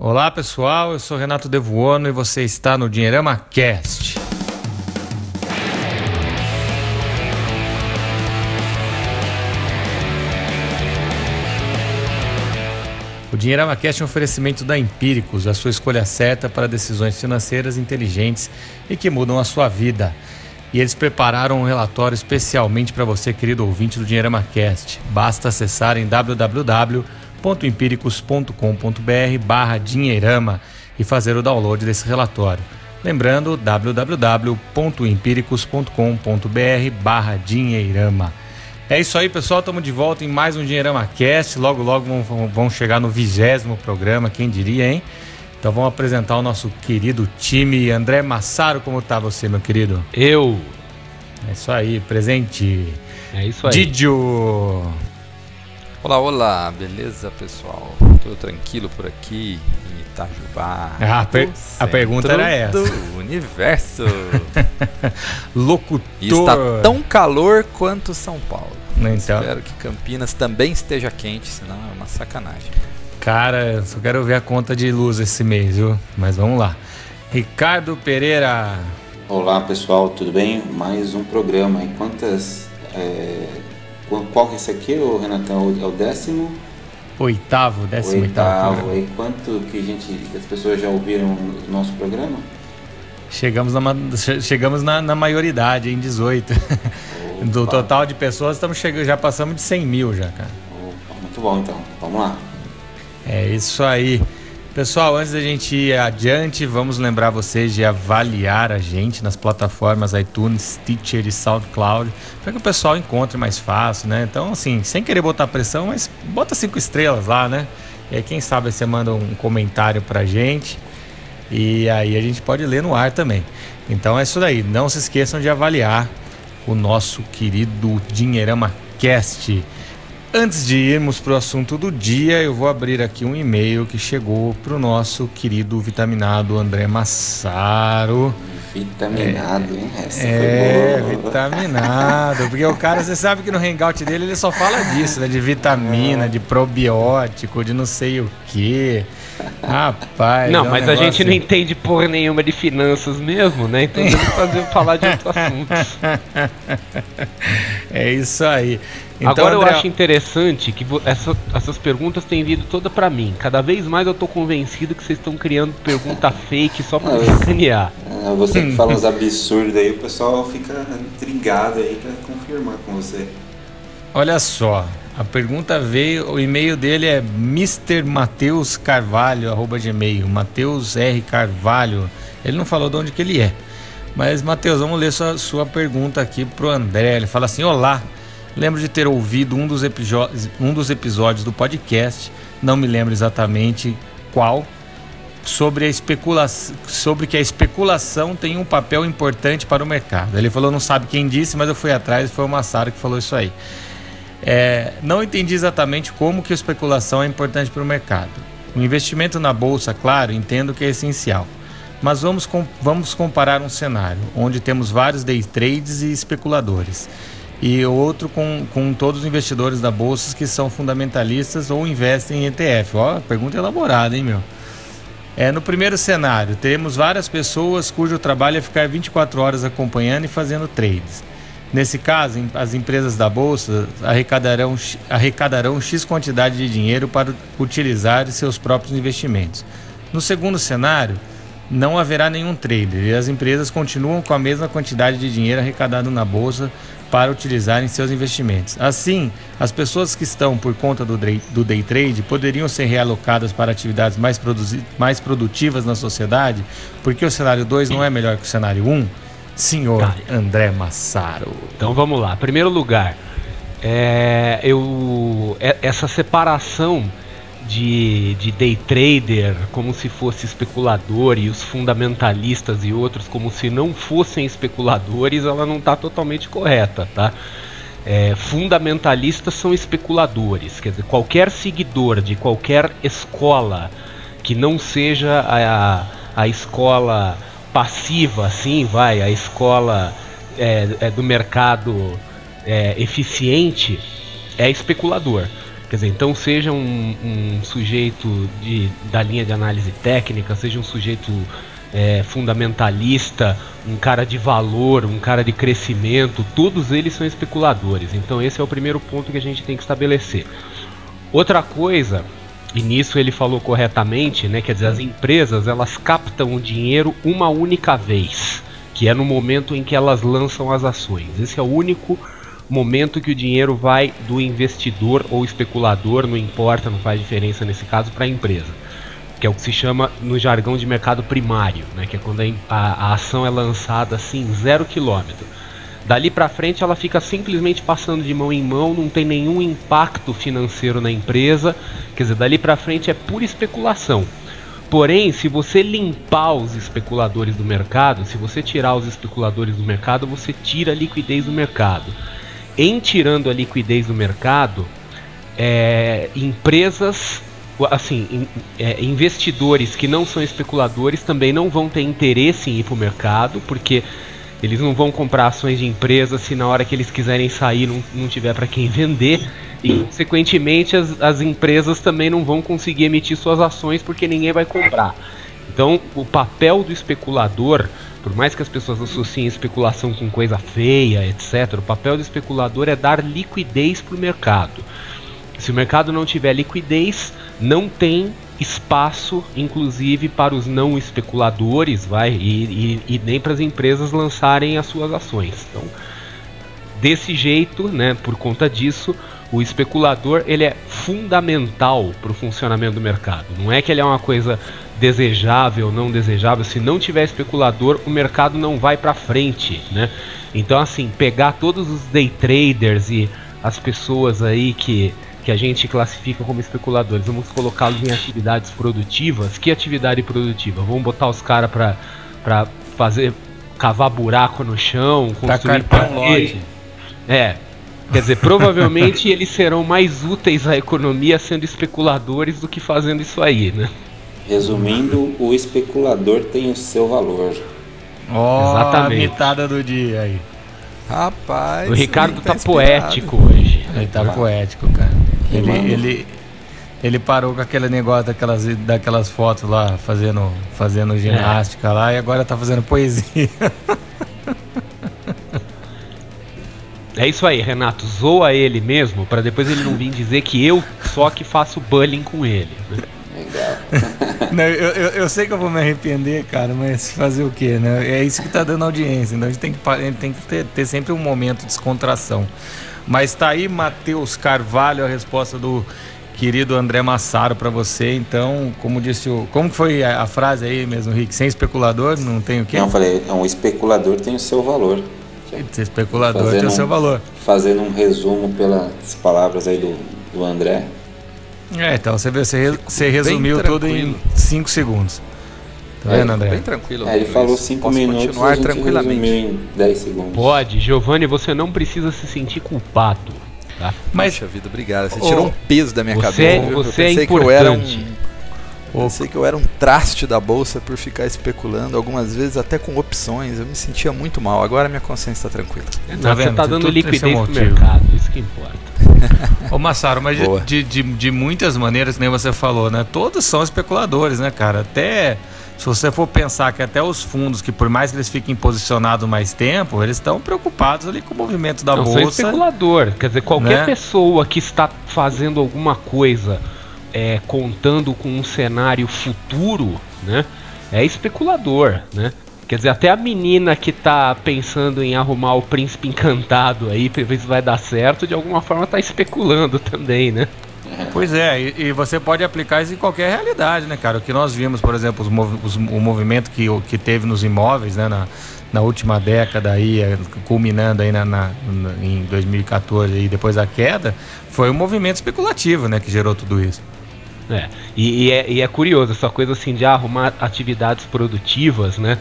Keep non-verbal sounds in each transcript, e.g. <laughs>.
Olá pessoal, eu sou Renato Devuono e você está no Dinheirama Cast. O Dinheirama Cast é um oferecimento da Empíricos, a sua escolha certa para decisões financeiras inteligentes e que mudam a sua vida. E eles prepararam um relatório especialmente para você, querido ouvinte do Dinheirama Cast. Basta acessar em www www.empíricos.com.br barra dinheirama e fazer o download desse relatório. Lembrando, www.empíricos.com.br barra dinheirama. É isso aí, pessoal. Estamos de volta em mais um Dinheirama Cast. Logo, logo vamos chegar no vigésimo programa, quem diria, hein? Então vamos apresentar o nosso querido time. André Massaro, como tá você, meu querido? Eu. É isso aí, presente. É isso aí. Didio. Olá, olá, beleza pessoal? Tudo tranquilo por aqui em Itajubá? Ah, a, per a pergunta era essa. Do universo. <laughs> Locutor. E está tão calor quanto São Paulo. Então. Espero que Campinas também esteja quente, senão é uma sacanagem. Cara, só quero ver a conta de luz esse mês, viu? Mas vamos lá. Ricardo Pereira. Olá pessoal, tudo bem? Mais um programa. E quantas é qual que é esse aqui, o Renatão? É o décimo? Oitavo, décimo oitavo. oitavo. E quanto que gente, as pessoas já ouviram o nosso programa? Chegamos na, chegamos na, na maioridade, em 18. <laughs> Do total de pessoas, estamos chegando, já passamos de 100 mil já, cara. Opa, muito bom, então. Vamos lá. É isso aí. Pessoal, antes da gente ir adiante, vamos lembrar vocês de avaliar a gente nas plataformas iTunes, Stitcher e SoundCloud, para que o pessoal encontre mais fácil, né? Então, assim, sem querer botar pressão, mas bota cinco estrelas lá, né? E aí, quem sabe você manda um comentário pra gente e aí a gente pode ler no ar também. Então é isso daí. Não se esqueçam de avaliar o nosso querido Dinheirama Cast. Antes de irmos para o assunto do dia, eu vou abrir aqui um e-mail que chegou para o nosso querido vitaminado André Massaro. Vitaminado, hein? Essa é, vitaminado. Porque o cara, você sabe que no hangout dele ele só fala disso, né? De vitamina, de probiótico, de não sei o quê. Rapaz. Não, é um mas negócio... a gente não entende porra nenhuma de finanças mesmo, né? Então vamos fazer <laughs> falar de outros assuntos. É isso aí. Então, Agora André... eu acho interessante que essa, essas perguntas têm vindo toda para mim. Cada vez mais eu tô convencido que vocês estão criando pergunta fake só pra sacanear. É, você que fala <laughs> uns absurdos aí, o pessoal fica intrigado aí pra confirmar com você. Olha só, a pergunta veio, o e-mail dele é Mr. Mateus Carvalho, arroba gmail, Mateus R. Carvalho. Ele não falou de onde que ele é. Mas, Mateus, vamos ler sua, sua pergunta aqui pro André. Ele fala assim: Olá, Lembro de ter ouvido um dos, um dos episódios do podcast, não me lembro exatamente qual, sobre, a especulação, sobre que a especulação tem um papel importante para o mercado. Ele falou, não sabe quem disse, mas eu fui atrás e foi o Massaro que falou isso aí. É, não entendi exatamente como que a especulação é importante para o mercado. O investimento na bolsa, claro, entendo que é essencial. Mas vamos, com, vamos comparar um cenário onde temos vários day trades e especuladores e outro com, com todos os investidores da bolsa que são fundamentalistas ou investem em ETF. Ó, pergunta elaborada, hein, meu? É, no primeiro cenário, teremos várias pessoas cujo trabalho é ficar 24 horas acompanhando e fazendo trades. Nesse caso, as empresas da bolsa arrecadarão, arrecadarão X quantidade de dinheiro para utilizar seus próprios investimentos. No segundo cenário, não haverá nenhum trader e as empresas continuam com a mesma quantidade de dinheiro arrecadado na bolsa para utilizar em seus investimentos. Assim, as pessoas que estão por conta do day trade poderiam ser realocadas para atividades mais, mais produtivas na sociedade, porque o cenário 2 não é melhor que o cenário 1? Um? Senhor. André Massaro. Então vamos lá. Primeiro lugar, é, eu, é, essa separação de, de day trader como se fosse especulador e os fundamentalistas e outros como se não fossem especuladores, ela não está totalmente correta, tá? É, fundamentalistas são especuladores, quer dizer, qualquer seguidor de qualquer escola que não seja a, a escola passiva, assim, vai, a escola é, é do mercado é, eficiente, é especulador. Quer dizer, então seja um, um sujeito de, da linha de análise técnica, seja um sujeito é, fundamentalista, um cara de valor, um cara de crescimento, todos eles são especuladores. Então esse é o primeiro ponto que a gente tem que estabelecer. Outra coisa, e nisso ele falou corretamente, né, quer dizer, as empresas elas captam o dinheiro uma única vez, que é no momento em que elas lançam as ações. Esse é o único momento que o dinheiro vai do investidor ou especulador, não importa, não faz diferença nesse caso, para a empresa que é o que se chama no jargão de mercado primário, né, que é quando a, a, ação é lançada assim, zero quilômetro. Dali para frente ela fica simplesmente passando de mão em mão, não tem nenhum impacto financeiro na empresa, quer dizer, dali para frente é pura especulação. Porém, se você limpar os especuladores do mercado, se você tirar os especuladores do mercado, você tira a liquidez do mercado. Em tirando a liquidez do mercado, é, empresas assim, é, investidores que não são especuladores também não vão ter interesse em ir para o mercado, porque eles não vão comprar ações de empresas se na hora que eles quiserem sair não, não tiver para quem vender. E, consequentemente, as, as empresas também não vão conseguir emitir suas ações porque ninguém vai comprar. Então, o papel do especulador, por mais que as pessoas associem especulação com coisa feia, etc., o papel do especulador é dar liquidez para o mercado. Se o mercado não tiver liquidez, não tem espaço, inclusive, para os não especuladores, vai, e, e, e nem para as empresas lançarem as suas ações. Então, desse jeito, né, por conta disso, o especulador ele é fundamental para o funcionamento do mercado. Não é que ele é uma coisa desejável, não desejável. Se não tiver especulador, o mercado não vai para frente, né? Então, assim, pegar todos os day traders e as pessoas aí que que a gente classifica como especuladores, vamos colocá-los em atividades produtivas. Que atividade produtiva? Vamos botar os caras para fazer cavar buraco no chão, construir parede. É. Quer dizer, provavelmente <laughs> eles serão mais úteis à economia sendo especuladores do que fazendo isso aí, né? Resumindo, o especulador tem o seu valor. Oh, Exatamente. a mitada do dia aí. Rapaz, o Ricardo tá, tá poético hoje. Ele tá poético, cara. Ele, ele, ele parou com aquele negócio daquelas, daquelas fotos lá, fazendo, fazendo é. ginástica é. lá, e agora tá fazendo poesia. É isso aí, Renato. Zoa ele mesmo, para depois ele não vir dizer que eu só que faço bullying com ele. Né? <laughs> não, eu, eu, eu, sei que eu vou me arrepender, cara, mas fazer o quê, né? É isso que tá dando audiência. Então a gente tem que, a gente tem que ter, ter sempre um momento de descontração. Mas tá aí, Matheus Carvalho, a resposta do querido André Massaro para você. Então, como disse o. Como foi a, frase aí mesmo, Rick? Sem especulador, não tem o quê? Não, falei, um especulador tem o seu valor. Ser especulador fazendo tem o seu valor. fazendo um resumo pelas palavras aí do, do André. É, então você, vê, você, você resumiu tudo em 5 segundos. Tá vendo, André? Bem tranquilo. É, ele falou 5 minutos continuar tranquilamente. em 10 segundos. Pode, Giovanni, você não precisa se sentir culpado. Tá? Mas, Poxa vida, obrigado. Você oh, tirou um peso da minha você, cabeça. É- você eu é importante. Que eu era um... Pensei que eu era um traste da bolsa por ficar especulando, algumas vezes até com opções. Eu me sentia muito mal. Agora minha consciência está tranquila. Não, tá você está dando liquidez pro mercado, isso que importa. <laughs> Ô Massaro, mas de, de, de, muitas maneiras, nem você falou, né? Todos são especuladores, né, cara? Até se você for pensar que até os fundos, que por mais que eles fiquem posicionados mais tempo, eles estão preocupados ali com o movimento da Não, bolsa. Especulador. Quer dizer, qualquer né? pessoa que está fazendo alguma coisa é, contando com um cenário futuro, né? É especulador, né? Quer dizer, até a menina que está pensando em arrumar o príncipe encantado aí, pra ver se vai dar certo, de alguma forma está especulando também, né? Pois é, e, e, você pode aplicar isso em qualquer realidade, né, cara? O que nós vimos, por exemplo, os, os, o movimento que, que teve nos imóveis, né, na, na última década aí, é, culminando aí na, na, em 2014 e depois da queda, foi um movimento especulativo, né, que gerou tudo isso. É, e, e é, e é curioso, essa coisa assim de arrumar atividades produtivas, né?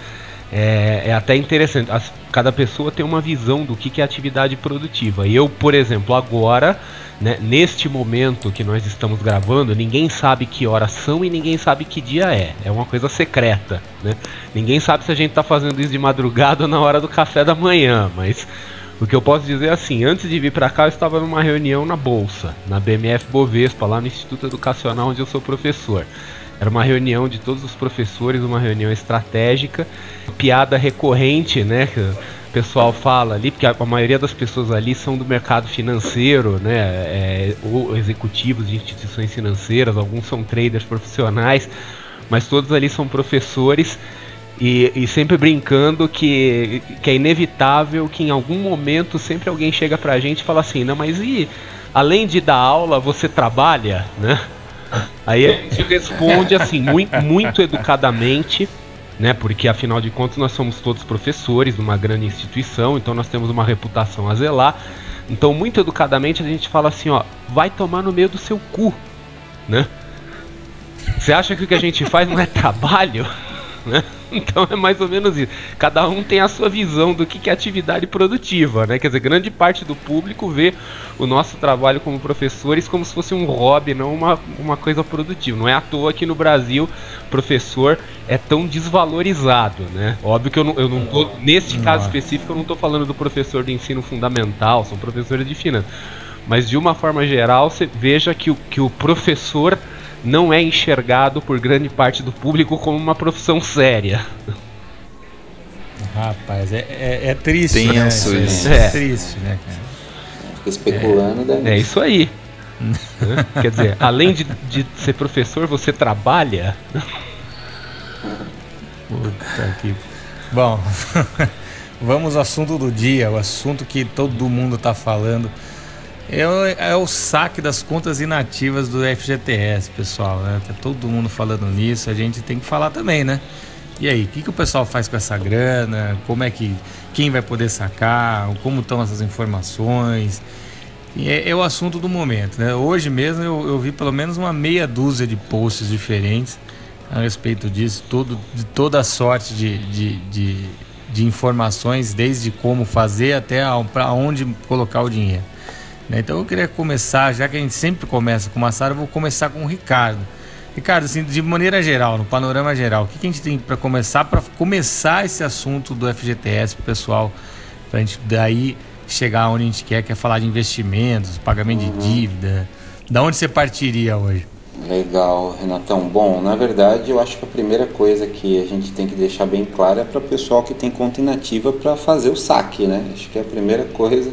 É, é, até interessante. As, cada pessoa tem uma visão do que, que é atividade produtiva. Eu, por exemplo, agora né, neste momento que nós estamos gravando, ninguém sabe que horas são e ninguém sabe que dia é. É uma coisa secreta. Né? Ninguém sabe se a gente está fazendo isso de madrugada ou na hora do café da manhã, mas O que eu posso dizer é assim, antes de vir para cá eu estava numa reunião na bolsa, na BMF Bovespa, lá no Instituto Educacional onde eu sou professor. Era uma reunião de todos os professores, uma reunião estratégica, piada recorrente, né, pessoal fala ali, porque a, maioria das pessoas ali são do mercado financeiro, né, é, ou executivos de instituições financeiras, alguns são traders profissionais, mas todos ali são professores e, e, sempre brincando que, que é inevitável que em algum momento sempre alguém chega pra gente e fala assim, não, mas e além de dar aula, você trabalha, né? Aí a gente responde assim, muito, muito educadamente, né? Porque afinal de contas nós somos todos professores de uma grande instituição, então nós temos uma reputação a zelar. Então, muito educadamente a gente fala assim, ó, vai tomar no meio do seu cu, né? Você acha que o que a gente faz não é <laughs> trabalho? Né? <laughs> Então é mais ou menos isso. Cada um tem a sua visão do que é atividade produtiva, né? Quer dizer, grande parte do público vê o nosso trabalho como professores como se fosse um hobby, não uma, uma coisa produtiva. Não é à toa que no Brasil professor é tão desvalorizado, né? Óbvio que eu não, eu não tô, neste caso específico, eu não estou falando do professor de ensino fundamental, são professores de finanças. Mas de uma forma geral, você veja que o, que o professor não é enxergado por grande parte do público como uma profissão séria. Rapaz, é, é, é triste, né? Tenso né? Isso. É, é triste, né, cara? Fica especulando, é, é isso aí. Quer dizer, além de, de ser professor, você trabalha? Puta que. Bom, <laughs> vamos ao assunto do dia, o assunto que todo mundo está falando. É, é, o saque das contas inativas do FGTS, pessoal. Né? Tá todo mundo falando nisso, a gente tem que falar também, né? E aí, o que, que o pessoal faz com essa grana? Como é que. Quem vai poder sacar? Como estão essas informações? É, é, o assunto do momento, né? Hoje mesmo eu, eu, vi pelo menos uma meia dúzia de posts diferentes a respeito disso, todo, de toda sorte de, de, de, de informações, desde como fazer até para onde colocar o dinheiro. Né? Então eu queria começar, já que a gente sempre começa com o Massaro, eu vou começar com o Ricardo. Ricardo, assim, de maneira geral, no panorama geral, o que, que a gente tem para começar, para começar esse assunto do FGTS para o pessoal, para a gente daí chegar onde a gente quer, que é falar de investimentos, pagamento uhum. de dívida. Da onde você partiria hoje? Legal, Renatão. Bom, na verdade, eu acho que a primeira coisa que a gente tem que deixar bem clara é para o pessoal que tem conta inativa para fazer o saque, né? Acho que é a primeira coisa.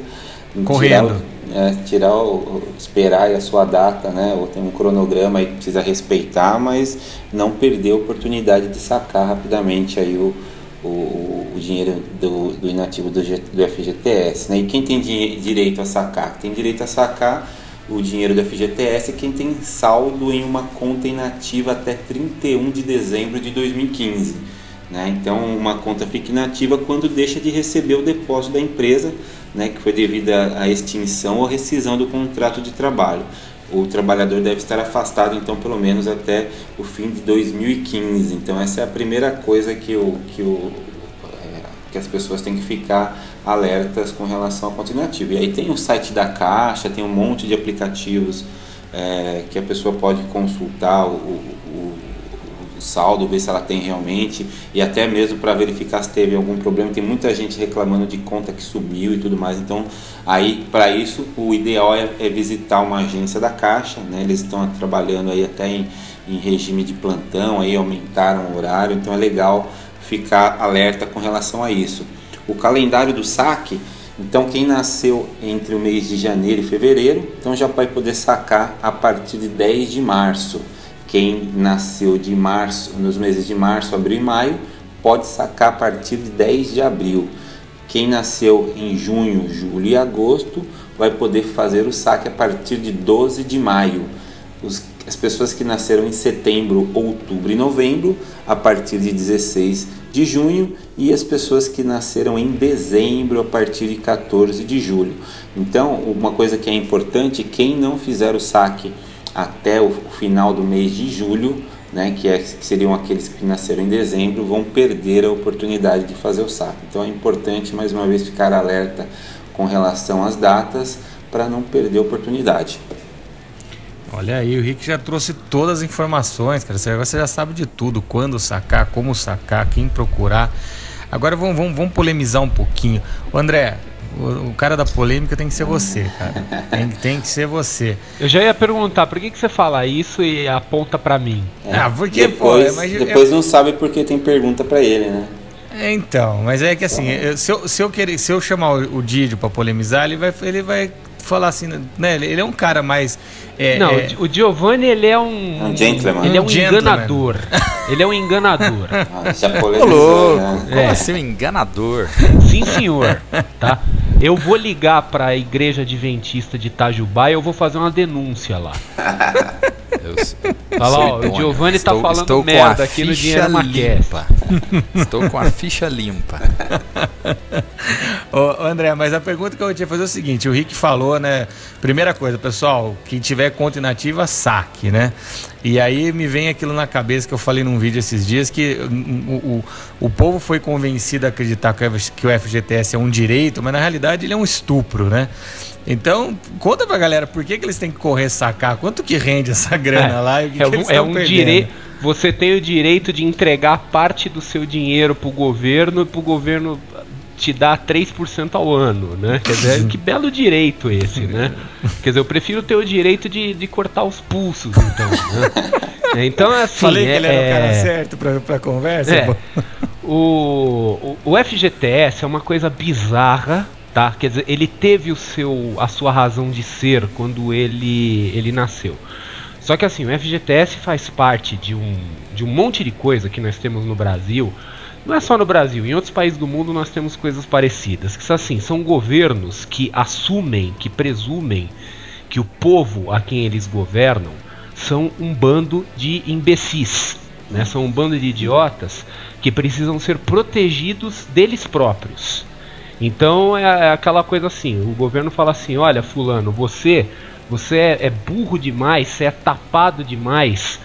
Correndo é, tirar o, esperar a sua data, né? Ou tem um cronograma aí que precisa respeitar, mas não perder a oportunidade de sacar rapidamente aí o, o, o dinheiro do, do inativo do, do FGTS, né? E quem tem direito a sacar? Tem direito a sacar o dinheiro do FGTS quem tem saldo em uma conta inativa até 31 de dezembro de 2015. Né? Então, uma conta fica inativa quando deixa de receber o depósito da empresa né, que foi devido à extinção ou rescisão do contrato de trabalho. O trabalhador deve estar afastado, então, pelo menos até o fim de 2015. Então, essa é a primeira coisa que, o, que, o, é, que as pessoas têm que ficar alertas com relação ao continuativo. E aí tem o site da Caixa, tem um monte de aplicativos é, que a pessoa pode consultar o, saldo, ver se ela tem realmente e até mesmo para verificar se teve algum problema. Tem muita gente reclamando de conta que subiu e tudo mais. Então, aí para isso o ideal é, é, visitar uma agência da Caixa, né? Eles estão trabalhando aí até em, em regime de plantão, aí aumentaram o horário, então é legal ficar alerta com relação a isso. O calendário do saque então, quem nasceu entre o mês de janeiro e fevereiro, então já vai poder sacar a partir de 10 de março. Quem nasceu de março, nos meses de março, abril e maio, pode sacar a partir de 10 de abril. Quem nasceu em junho, julho e agosto vai poder fazer o saque a partir de 12 de maio. Os, as pessoas que nasceram em setembro, outubro e novembro, a partir de 16 de junho, e as pessoas que nasceram em dezembro, a partir de 14 de julho. Então, uma coisa que é importante: quem não fizer o saque até o final do mês de julho, né, que, é, que seriam aqueles que nasceram em dezembro, vão perder a oportunidade de fazer o saque. Então é importante mais uma vez ficar alerta com relação às datas para não perder a oportunidade. Olha aí, o Rick já trouxe todas as informações, cara. Você já sabe de tudo, quando sacar, como sacar, quem procurar. Agora vamos, vamos, vamos polemizar um pouquinho. O André, O, o, cara da polêmica tem que ser você, cara. Tem, tem que ser você. Eu já ia perguntar, por que, que você fala isso e aponta para mim? É, ah, porque, depois, pô, é, depois não sabe porque tem pergunta para ele, né? É, então, mas é que assim, se eu, se eu, querer, se eu chamar o, o Didio pra polemizar, ele vai, ele vai falar assim, né? Ele é um cara mais. É, não, é... o Giovanni ele é um. Um gentleman. Ele é um, enganador. ele é um enganador. Ah, já polemizou, né? Como é. assim um enganador? Sim, senhor. Tá? Eu vou ligar para a igreja adventista de Itajubá e eu vou fazer uma denúncia lá. <laughs> Eu, Fala, ó, o Giovanni tá estou, tá falando estou merda aqui no Dinheiro Maquesta. Estou com a ficha limpa. <laughs> Ô, André, mas a pergunta que eu tinha fazer é o seguinte: o Rick falou, né? Primeira coisa, pessoal, quem tiver conta inativa, saque, né? E aí me vem aquilo na cabeça que eu falei num vídeo esses dias que o, o, o povo foi convencido a acreditar que o FGTS é um direito, mas na realidade ele é um estupro, né? Então, conta pra galera por que, que eles têm que correr sacar, quanto que rende essa grana é, lá e o que, é, que eles é um direito. Você tem o direito de entregar parte do seu dinheiro pro governo e pro governo te dar 3% ao ano, né? Quer dizer, que belo direito esse, né? Quer dizer, eu prefiro ter o direito de, de cortar os pulsos, então. Né? Então, assim. Falei que ele era é... o cara é, certo pra, pra conversa. É, o, o, o FGTS é uma coisa bizarra tá? Quer dizer, ele teve o seu, a sua razão de ser quando ele, ele nasceu. Só que assim, o FGTS faz parte de um, de um monte de coisa que nós temos no Brasil. Não é só no Brasil, em outros países do mundo nós temos coisas parecidas. Que assim, são governos que assumem, que presumem que o povo a quem eles governam são um bando de imbecis. Né? São um bando de idiotas que precisam ser protegidos deles próprios. Então é, é, aquela coisa assim, o governo fala assim, olha fulano, você você é, é burro demais, você é tapado demais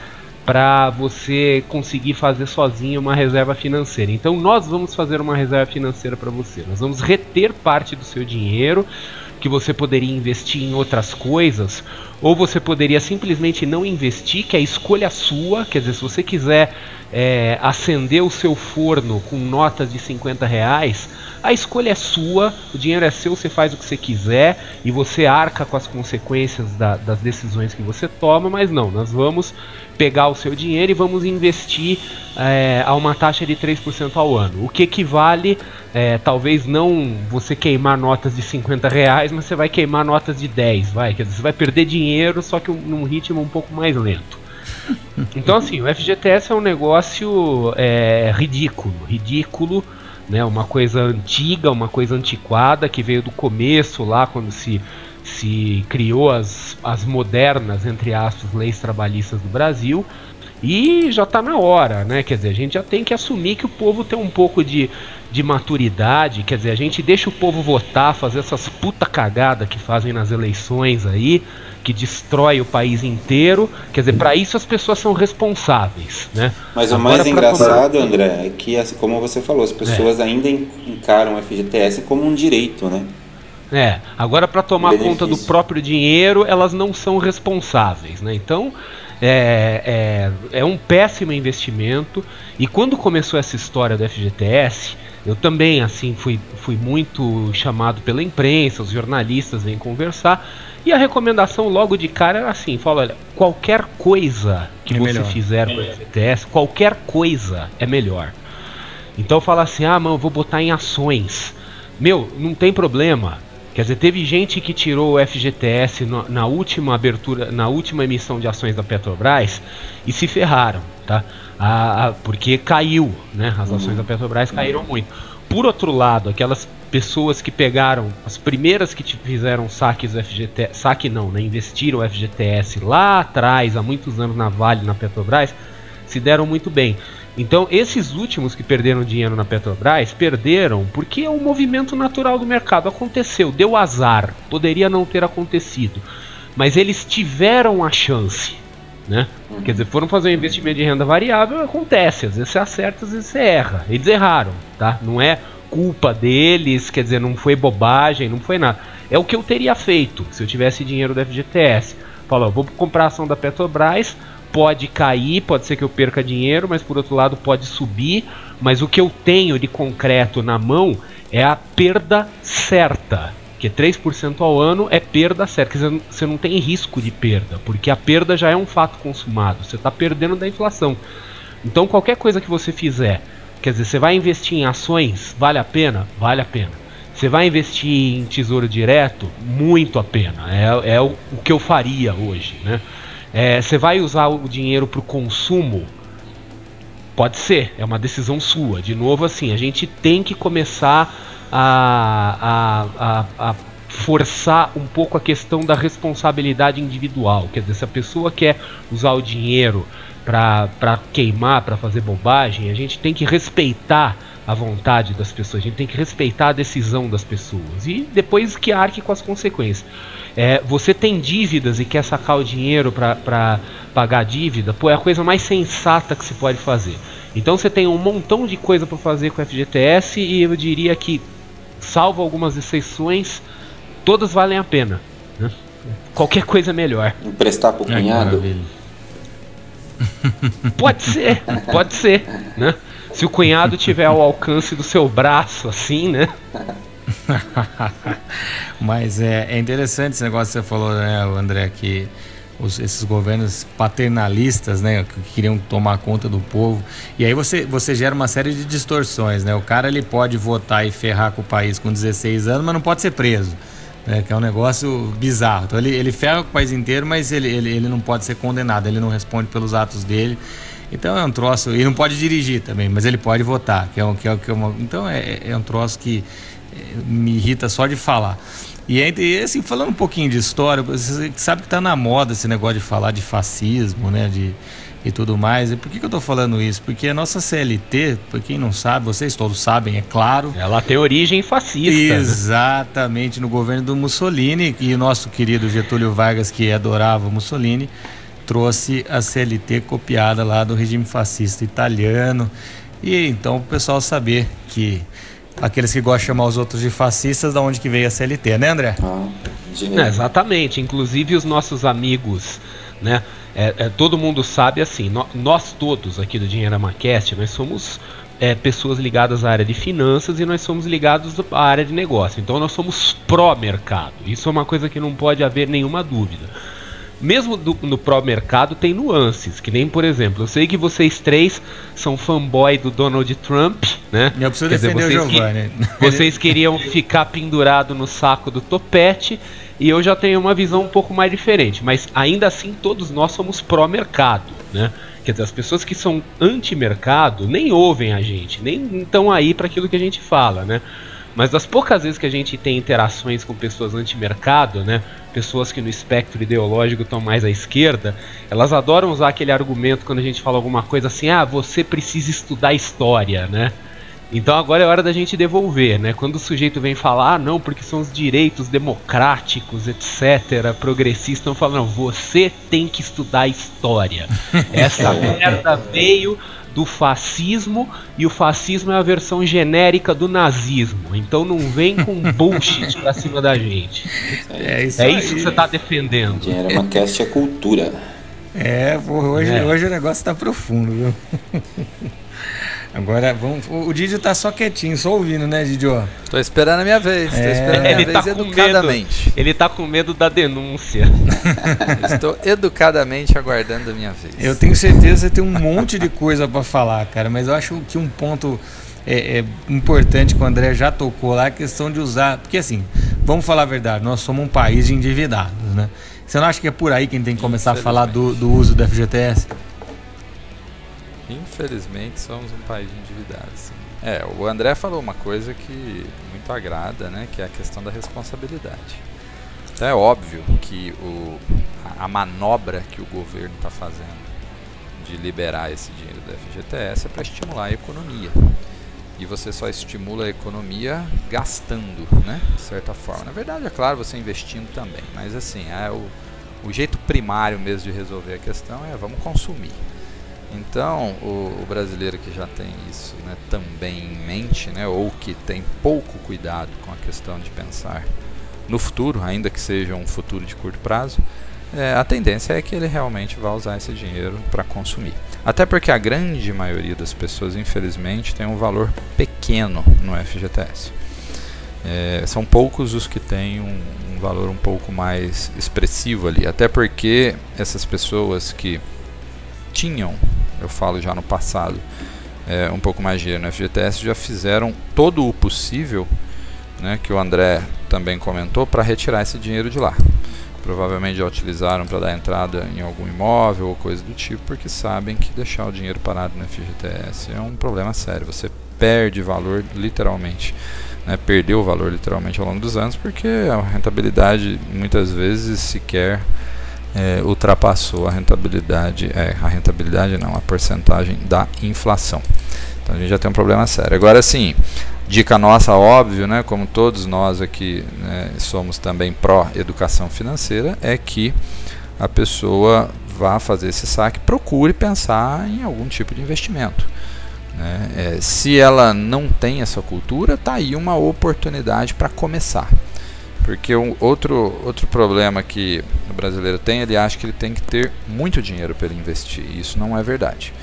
para você conseguir fazer sozinho uma reserva financeira. Então nós vamos fazer uma reserva financeira para você. Nós vamos reter parte do seu dinheiro que você poderia investir em outras coisas, ou você poderia simplesmente não investir, que é escolha sua. Quer dizer, se você quiser é, acender o seu forno com notas de 50 reais, a escolha é sua, o dinheiro é seu, você faz o que você quiser e você arca com as consequências da, das decisões que você toma, mas não, nós vamos pegar o seu dinheiro e vamos investir é, a uma taxa de 3% ao ano. O que equivale, é, talvez não você queimar notas de 50 reais, mas você vai queimar notas de 10, vai. Quer dizer, você vai perder dinheiro, só que num ritmo um pouco mais lento. Então assim, o FGTS é um negócio é, ridículo, ridículo né? Uma coisa antiga, uma coisa antiquada que veio do começo lá quando se se criou as, as modernas, entre aspas, leis trabalhistas do Brasil. E já está na hora, né? Quer dizer, a gente já tem que assumir que o povo tem um pouco de, de maturidade. Quer dizer, a gente deixa o povo votar, fazer essas puta cagada que fazem nas eleições aí que destrói o país inteiro. Quer dizer, para isso as pessoas são responsáveis, né? Mas o mais engraçado, tomar... André, é que, como você falou, as pessoas é. ainda encaram o FGTS como um direito, né? É, agora para tomar Benefício. conta do próprio dinheiro, elas não são responsáveis, né? Então, é, é, é um péssimo investimento. E quando começou essa história do FGTS, eu também assim fui, fui muito chamado pela imprensa, os jornalistas vêm conversar. E a recomendação logo de cara era assim: fala, olha, qualquer coisa que é você melhor. fizer com o FTS, qualquer coisa é melhor. Então fala assim: ah, mano, eu vou botar em ações. Meu, não tem problema. Quer dizer, teve gente que tirou o FGTS no, na última abertura, na última emissão de ações da Petrobras e se ferraram, tá? Ah, porque caiu, né? As ações uhum. da Petrobras caíram muito. Por outro lado, aquelas pessoas que pegaram, as primeiras que fizeram saques FGTS, saque não, né, investiram o FGTS lá atrás, há muitos anos na Vale, na Petrobras, se deram muito bem. Então, esses últimos que perderam dinheiro na Petrobras, perderam porque é um movimento natural do mercado. Aconteceu, deu azar, poderia não ter acontecido. Mas eles tiveram a chance. Né? Quer dizer, foram fazer um investimento de renda variável, acontece, às vezes você acerta, às vezes você erra. Eles erraram, tá? Não é culpa deles, quer dizer, não foi bobagem, não foi nada. É o que eu teria feito se eu tivesse dinheiro do FGTS. Falou, vou comprar a ação da Petrobras, pode cair, pode ser que eu perca dinheiro, mas por outro lado pode subir. Mas o que eu tenho de concreto na mão é a perda certa. Que 3% ao ano é perda certa. Quer dizer, você não tem risco de perda, porque a perda já é um fato consumado. Você está perdendo da inflação. Então qualquer coisa que você fizer, quer dizer, você vai investir em ações, vale a pena? Vale a pena. Você vai investir em tesouro direto? Muito a pena. É, é o, o, que eu faria hoje. Né? É, você vai usar o dinheiro para o consumo? Pode ser, é uma decisão sua. De novo, assim, a gente tem que começar a, a, a, a forçar um pouco a questão da responsabilidade individual. Quer dizer, se a pessoa quer usar o dinheiro para queimar, para fazer bobagem, a gente tem que respeitar a vontade das pessoas, a gente tem que respeitar a decisão das pessoas e depois que arque com as consequências. É, você tem dívidas e quer sacar o dinheiro para pagar a dívida, pô, é a coisa mais sensata que se pode fazer. Então você tem um montão de coisa para fazer com o FGTS e eu diria que, salvo algumas exceções, todas valem a pena. Né? Qualquer coisa é melhor. Emprestar pro cunhado? Pode ser, pode ser, né? Se o cunhado tiver ao alcance do seu braço, assim, né? <laughs> Mas é, é interessante esse negócio que você falou, né, André, que os, esses governos paternalistas, né, que queriam tomar conta do povo. E aí você, você gera uma série de distorções, né? O cara ele pode votar e ferrar com o país com 16 anos, mas não pode ser preso. Né, que é um negócio bizarro. Então ele, ele ferra o país inteiro, mas ele, ele, ele não pode ser condenado, ele não responde pelos atos dele. Então é um troço. E não pode dirigir também, mas ele pode votar. Que é um, que é, que é uma, então é, é um troço que é, me irrita só de falar. E, e assim, falando um pouquinho de história, você sabe que está na moda esse negócio de falar de fascismo, né? De, e tudo mais. E por que, que eu estou falando isso? Porque a nossa CLT, por quem não sabe, vocês todos sabem, é claro. Ela tem origem fascista. Né? Exatamente, né? no governo do Mussolini. E o nosso querido Getúlio Vargas, que adorava Mussolini, trouxe a CLT copiada lá do regime fascista italiano. E então o pessoal saber que aqueles que gostam de chamar os outros de fascistas, da onde que veio a CLT, né, André? Ah, é, exatamente. Inclusive os nossos amigos, né? É, é, todo mundo sabe assim, no, nós todos aqui do Dinheiro Macast, nós somos é, pessoas ligadas à área de finanças e nós somos ligados à área de negócio. Então nós somos pró-mercado. Isso é uma coisa que não pode haver nenhuma dúvida. Mesmo do, no pró-mercado tem nuances, que nem por exemplo, eu sei que vocês três são fanboy do Donald Trump, né? Eu preciso Quer defender dizer, vocês, o Giovanni. Que, vocês queriam ficar pendurado no saco do topete e eu já tenho uma visão um pouco mais diferente, mas ainda assim todos nós somos pró-mercado, né? Quer dizer, as pessoas que são anti-mercado nem ouvem a gente, nem estão aí para aquilo que a gente fala, né? Mas das poucas vezes que a gente tem interações com pessoas anti-mercado, né? Pessoas que no espectro ideológico estão mais à esquerda, elas adoram usar aquele argumento quando a gente fala alguma coisa assim: ah, você precisa estudar história, né? Então agora é hora da gente devolver, né? Quando o sujeito vem falar, ah, não, porque são os direitos democráticos, etc., progressistas, estão falando, não, você tem que estudar história. <laughs> Essa merda veio do fascismo e o fascismo é a versão genérica do nazismo. Então não vem com <laughs> bullshit pra cima da gente. É isso, é isso que você tá defendendo. Dinheiro é uma cast é cultura. É, porra, hoje, é. hoje o negócio tá profundo, viu? <laughs> Agora, vamos, o Didio tá só quietinho, só ouvindo, né, Didio? Tô esperando a minha vez, é. tô esperando a minha ele vez tá educadamente. Medo, ele tá com medo da denúncia. <laughs> Estou educadamente aguardando a minha vez. Eu tenho certeza que tem um monte de coisa para falar, cara, mas eu acho que um ponto é, é, importante que o André já tocou lá é a questão de usar. Porque assim, vamos falar a verdade, nós somos um país de endividados, né? Você não acha que é por aí que a gente tem que começar a falar do, do uso do FGTS? Infelizmente somos um país endividado. Sim. É, o André falou uma coisa que muito agrada, né, que é a questão da responsabilidade. Então é óbvio que o, a, manobra que o governo está fazendo de liberar esse dinheiro do FGTS é para estimular a economia. E você só estimula a economia gastando, né? De certa forma. Na verdade, é claro, você investindo também. Mas assim, é o, o jeito primário mesmo de resolver a questão é vamos consumir. Então, o, o, brasileiro que já tem isso né, também em mente, né, ou que tem pouco cuidado com a questão de pensar no futuro, ainda que seja um futuro de curto prazo, é, a tendência é que ele realmente vá usar esse dinheiro para consumir. Até porque a grande maioria das pessoas, infelizmente, tem um valor pequeno no FGTS. é, são poucos os que têm um, um, valor um pouco mais expressivo ali. Até porque essas pessoas que tinham, eu falo já no passado, é, um pouco mais dinheiro no FGTS já fizeram todo o possível, né, que o André também comentou, para retirar esse dinheiro de lá. Provavelmente já utilizaram para dar entrada em algum imóvel ou coisa do tipo, porque sabem que deixar o dinheiro parado no FGTS é um problema sério. Você perde valor literalmente né, perdeu o valor literalmente ao longo dos anos, porque a rentabilidade muitas vezes sequer é, ultrapassou a rentabilidade, é, a rentabilidade não, a porcentagem da inflação. Então a gente já tem um problema sério. Agora sim, dica nossa, óbvio, né, como todos nós aqui né, somos também pró-educação financeira, é que a pessoa vá fazer esse saque, procure pensar em algum tipo de investimento. Né? É, se ela não tem essa cultura, tá aí uma oportunidade para começar. Porque um outro, outro problema que o brasileiro tem, ele acha que ele tem que ter muito dinheiro para investir. E isso não é verdade.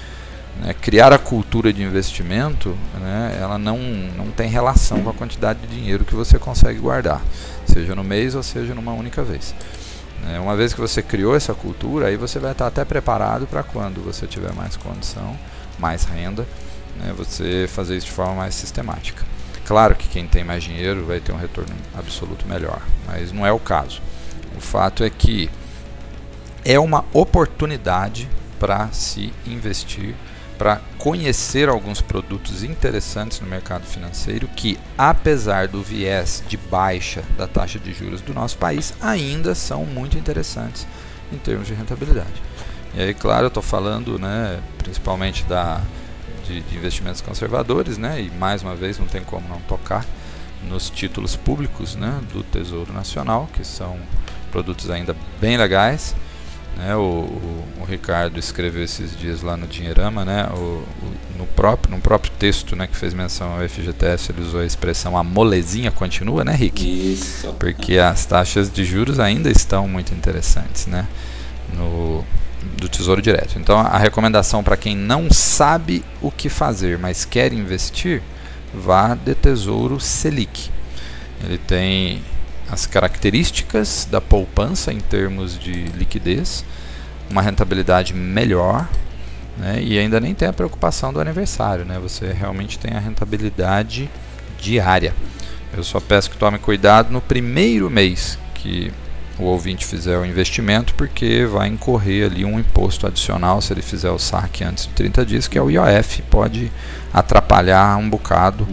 Né? Criar a cultura de investimento, né, ela não, não tem relação com a quantidade de dinheiro que você consegue guardar, seja no mês ou seja numa única vez. Né? Uma vez que você criou essa cultura, aí você vai estar até preparado para quando você tiver mais condição, mais renda, né, você fazer isso de forma mais sistemática. Claro que quem tem mais dinheiro vai ter um retorno absoluto melhor, mas não é o caso. O fato é que é uma oportunidade para se investir, para conhecer alguns produtos interessantes no mercado financeiro que, apesar do viés de baixa da taxa de juros do nosso país, ainda são muito interessantes em termos de rentabilidade. E aí, claro, eu estou falando né, principalmente da de, de, investimentos conservadores, né? E mais uma vez não tem como não tocar nos títulos públicos, né? Do Tesouro Nacional, que são produtos ainda bem legais. Né, o, o, o, Ricardo escreveu esses dias lá no Dinheirama, né, o, no, próprio, no próprio texto né, que fez menção ao FGTS, ele usou a expressão a molezinha continua, né, Rick? Isso. Porque as taxas de juros ainda estão muito interessantes, né? No, do Tesouro Direto. Então a recomendação para quem não sabe o que fazer, mas quer investir, vá de Tesouro Selic. Ele tem as características da poupança em termos de liquidez, uma rentabilidade melhor, né, e ainda nem tem a preocupação do aniversário, né, você realmente tem a rentabilidade diária. Eu só peço que tome cuidado no primeiro mês, que o ouvinte fizer o investimento, porque vai incorrer ali um imposto adicional se ele fizer o saque antes de 30 dias, que é o IOF, pode atrapalhar um bocado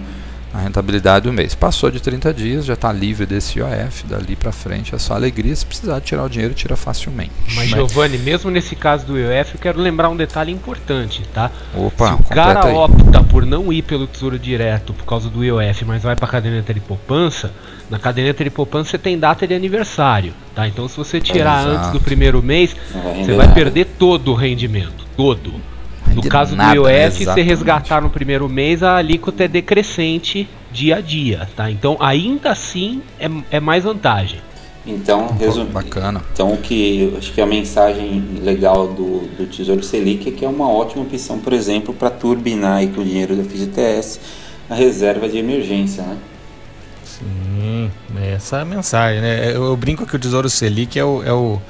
a rentabilidade do mês. Passou de 30 dias, já está livre desse IOF, dali para frente é só alegria. Se precisar tirar o dinheiro, tira facilmente. Mas, Giovanni, mesmo nesse caso do IOF, eu quero lembrar um detalhe importante, tá? Opa, Se o cara aí. opta por não ir pelo Tesouro Direto por causa do IOF, mas vai para a caderneta de poupança, na caderneta de poupança você tem data de aniversário, tá? Então se você tirar antes do primeiro mês, você vai perder todo o rendimento, todo. No caso nada, do IOF, se resgatar no primeiro mês, a alíquota é decrescente dia a dia, tá? Então, ainda assim, é, é mais vantagem. Então, resum... bacana. Então, o que acho que a mensagem legal do, do Tesouro Selic é que é uma ótima opção, por exemplo, para turbinar aí com o dinheiro da FGTS a reserva de emergência, né? Sim, essa é a mensagem, né? Eu, eu brinco que o Tesouro Selic é o, é o,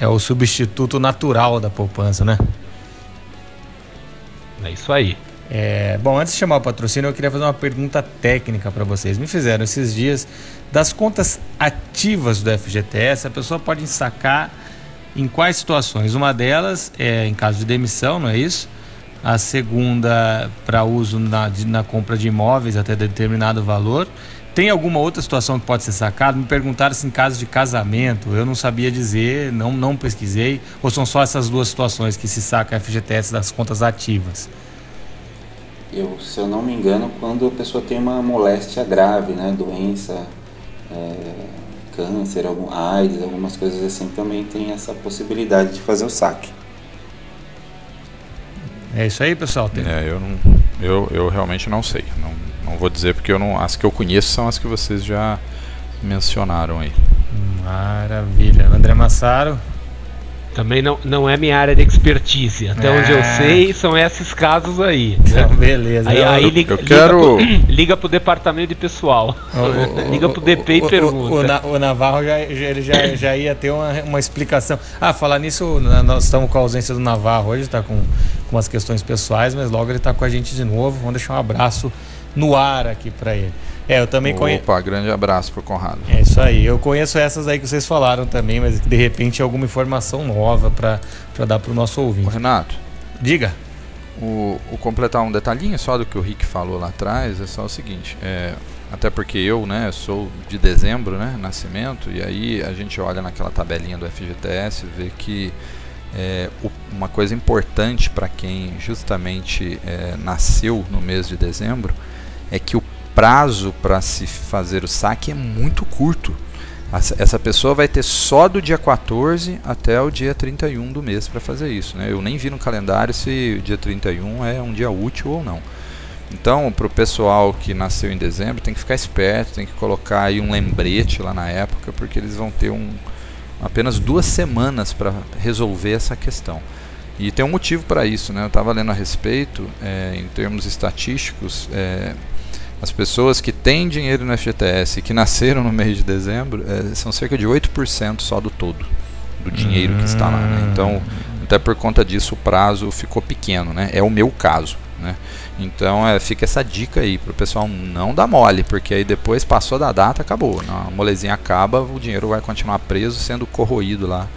é o substituto natural da poupança, né? É isso aí. É, bom, antes de chamar o patrocínio, eu queria fazer uma pergunta técnica para vocês. Me fizeram esses dias das contas ativas do FGTS, a pessoa pode sacar em quais situações? Uma delas é em caso de demissão, não é isso? A segunda para uso na, na compra de imóveis até determinado valor. Tem alguma outra situação que pode ser sacada? Me perguntaram se em caso de casamento, eu não sabia dizer, não, não pesquisei, ou são só essas duas situações que se saca a FGTS das contas ativas? Eu, se eu não me engano, quando a pessoa tem uma moléstia grave, né, doença, é, câncer, algum AIDS, algumas coisas assim, também tem essa possibilidade de fazer o saque. É isso aí, pessoal. Tem... É, eu, não, eu, eu realmente não sei. Não, não vou dizer porque eu não, as que eu conheço são as que vocês já mencionaram aí. Maravilha. André Massaro. Também não, não é minha área de expertise. Até onde eu é. sei, são esses casos aí. Então, beleza. Aí, aí liga, eu quero... liga, pro, <clears throat> liga pro departamento de pessoal. O, <laughs> liga pro DP o, e pergunta. O, o, Navarro já, ele já, já ia ter uma, uma explicação. Ah, falar nisso, nós estamos com a ausência do Navarro hoje, está com, com umas questões pessoais, mas logo ele está com a gente de novo. Vamos deixar um abraço no ar aqui para ele. É, eu também conheço. Opa, grande abraço pro Conrado. É isso aí. Eu conheço essas aí que vocês falaram também, mas de repente alguma informação nova para dar pro nosso ouvinte. Ô, Renato. Diga. O, o, completar um detalhinho só do que o Rick falou lá atrás é só o seguinte. É, até porque eu, né, sou de dezembro, né, nascimento, e aí a gente olha naquela tabelinha do FGTS e vê que é, uma coisa importante para quem justamente é, nasceu no mês de dezembro é que o prazo para se fazer o saque é muito curto. Essa pessoa vai ter só do dia 14 até o dia 31 do mês para fazer isso. Né? Eu nem vi no calendário se o dia 31 é um dia útil ou não. Então, para o pessoal que nasceu em dezembro, tem que ficar esperto, tem que colocar aí um lembrete lá na época, porque eles vão ter um, apenas duas semanas para resolver essa questão. E tem um motivo para isso, né? Eu estava lendo a respeito, é, em termos estatísticos, é, as pessoas que têm dinheiro no FGTS e que nasceram no mês de dezembro é, são cerca de 8% só do todo, do dinheiro que está lá. Né? Então, até por conta disso, o prazo ficou pequeno. Né? É o meu caso. Né? Então é, fica essa dica aí para o pessoal não dar mole, porque aí depois passou da data, acabou. A molezinha acaba, o dinheiro vai continuar preso, sendo corroído lá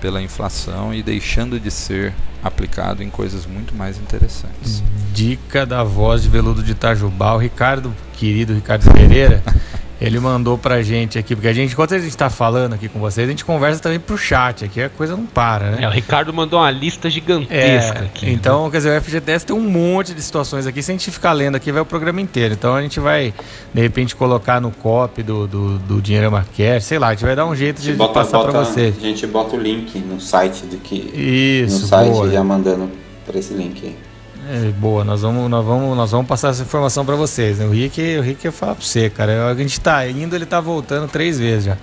pela inflação e deixando de ser aplicado em coisas muito mais interessantes. Dica da voz de veludo de Itajubá, o Ricardo, querido Ricardo Pereira, <laughs> ele mandou pra gente aqui, porque a gente, enquanto a gente está falando aqui com vocês, a gente conversa também pro chat, aqui a coisa não para, né? É, o Ricardo mandou uma lista gigantesca é, aqui. Né? Então, né? quer dizer, o FGTS tem um monte de situações aqui, se a gente ficar lendo aqui, vai o programa inteiro. Então a gente vai, de repente, colocar no copy do, do, do Dinheiro Marquete, sei lá, a gente vai dar um jeito de, bota, passar para vocês. A gente bota o link no site do que. Isso, no site boa. já mandando para esse link aí. É, boa, nós vamos, nós, vamos, nós vamos passar essa informação para vocês. Né? O Rick, o Rick ia falar para você, cara. A gente está indo, ele está voltando três vezes já.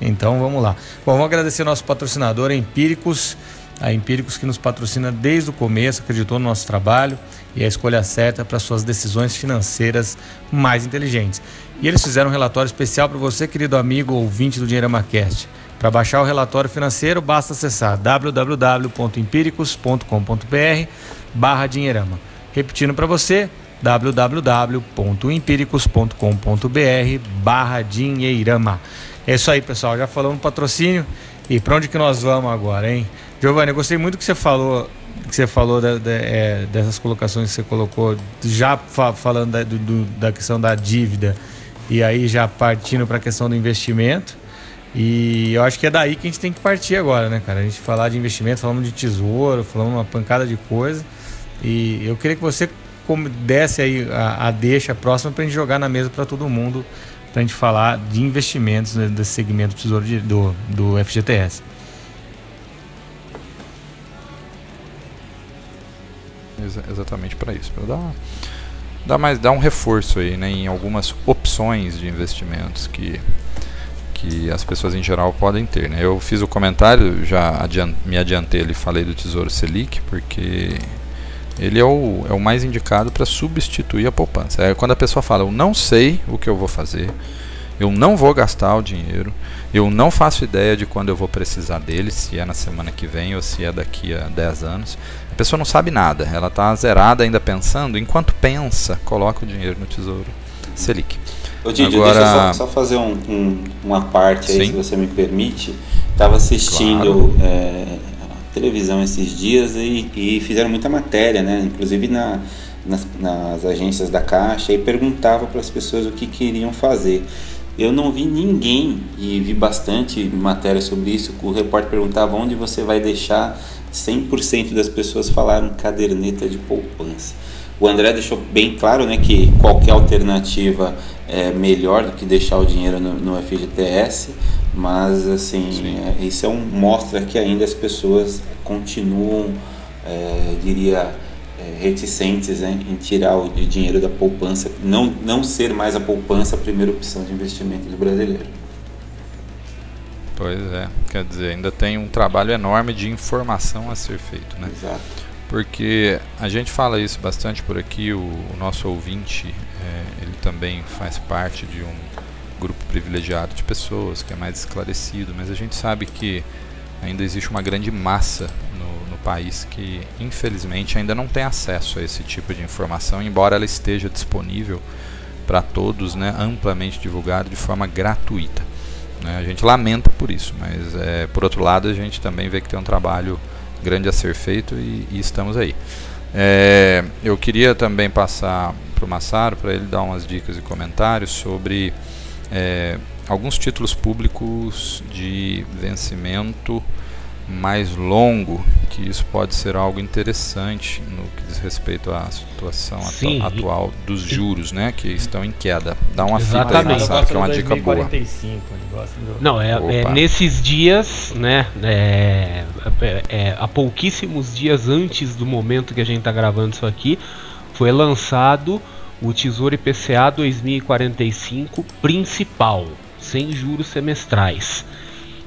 Então vamos lá. Bom, vamos agradecer ao nosso patrocinador, a Empíricos. A Empíricos que nos patrocina desde o começo, acreditou no nosso trabalho e a escolha certa para suas decisões financeiras mais inteligentes. E eles fizeram um relatório especial para você, querido amigo ouvinte do Dinheiro Cast. Para baixar o relatório financeiro, basta acessar www.empíricos.com.br barra Dinheirama. Repetindo para você, www.empíricos.com.br barra Dinheirama. É isso aí, pessoal. Já falamos patrocínio. E para onde que nós vamos agora, hein? Giovanni, eu gostei muito que você falou que você falou é, dessas colocações que você colocou, já fa falando da, do, da questão da dívida e aí já partindo para a questão do investimento. E eu acho que é daí que a gente tem que partir agora, né, cara? A gente falar de investimento, falamos de tesouro, falamos uma pancada de coisa. E eu queria que você desse aí a, a deixa próxima para a gente jogar na mesa para todo mundo, para a gente falar de investimentos né, desse segmento do tesouro de, do, do FGTS. exatamente para isso, para dar, dar mais dar um reforço aí, né, em algumas opções de investimentos que que as pessoas em geral podem ter. Né? Eu fiz o comentário, já adiant, me adiantei ele falei do Tesouro Selic, porque ele é o, é o mais indicado para substituir a poupança. É quando a pessoa fala, eu não sei o que eu vou fazer, eu não vou gastar o dinheiro, eu não faço ideia de quando eu vou precisar dele, se é na semana que vem ou se é daqui a 10 anos. A pessoa não sabe nada, ela está zerada ainda pensando, enquanto pensa, coloca o dinheiro no Tesouro Selic. Ô Didi, Agora... deixa eu só, só fazer um, um, uma parte aí, Sim. se você me permite. Estava assistindo claro. é, televisão esses dias e, e, fizeram muita matéria, né? Inclusive na, nas, nas agências da Caixa e perguntava para as pessoas o que queriam fazer. Eu não vi ninguém, e vi bastante matéria sobre isso, o repórter perguntava onde você vai deixar 100% das pessoas falaram caderneta de poupança. O André deixou bem claro né, que qualquer alternativa é melhor do que deixar o dinheiro no, no FGTS, mas assim é, isso é um, mostra que ainda as pessoas continuam, é, diria, é, reticentes né, em tirar o dinheiro da poupança, não, não ser mais a poupança a primeira opção de investimento do brasileiro. Pois é, quer dizer, ainda tem um trabalho enorme de informação a ser feito, né? Exato. Porque a gente fala isso bastante por aqui, o, o nosso ouvinte, é, ele também faz parte de um grupo privilegiado de pessoas que é mais esclarecido, mas a gente sabe que ainda existe uma grande massa no, no país que, infelizmente, ainda não tem acesso a esse tipo de informação, embora ela esteja disponível para todos, né, amplamente divulgado de forma gratuita. Né? A gente lamenta por isso, mas é, por outro lado a gente também vê que tem um trabalho grande a ser feito e, e estamos aí. É, eu queria também passar para o Massaro para ele dar umas dicas e comentários sobre é, alguns títulos públicos de vencimento mais longo, que isso pode ser algo interessante no que diz respeito à situação Sim, atu atual dos juros, né, que estão em queda. Dá uma Exatamente. fita aí, que é uma dica boa. 2045, ele gosta do... Não, é, é nesses dias, né? É, é, é, há pouquíssimos dias antes do momento que a gente está gravando isso aqui, foi lançado o Tesouro IPCA 2045 principal, sem juros semestrais.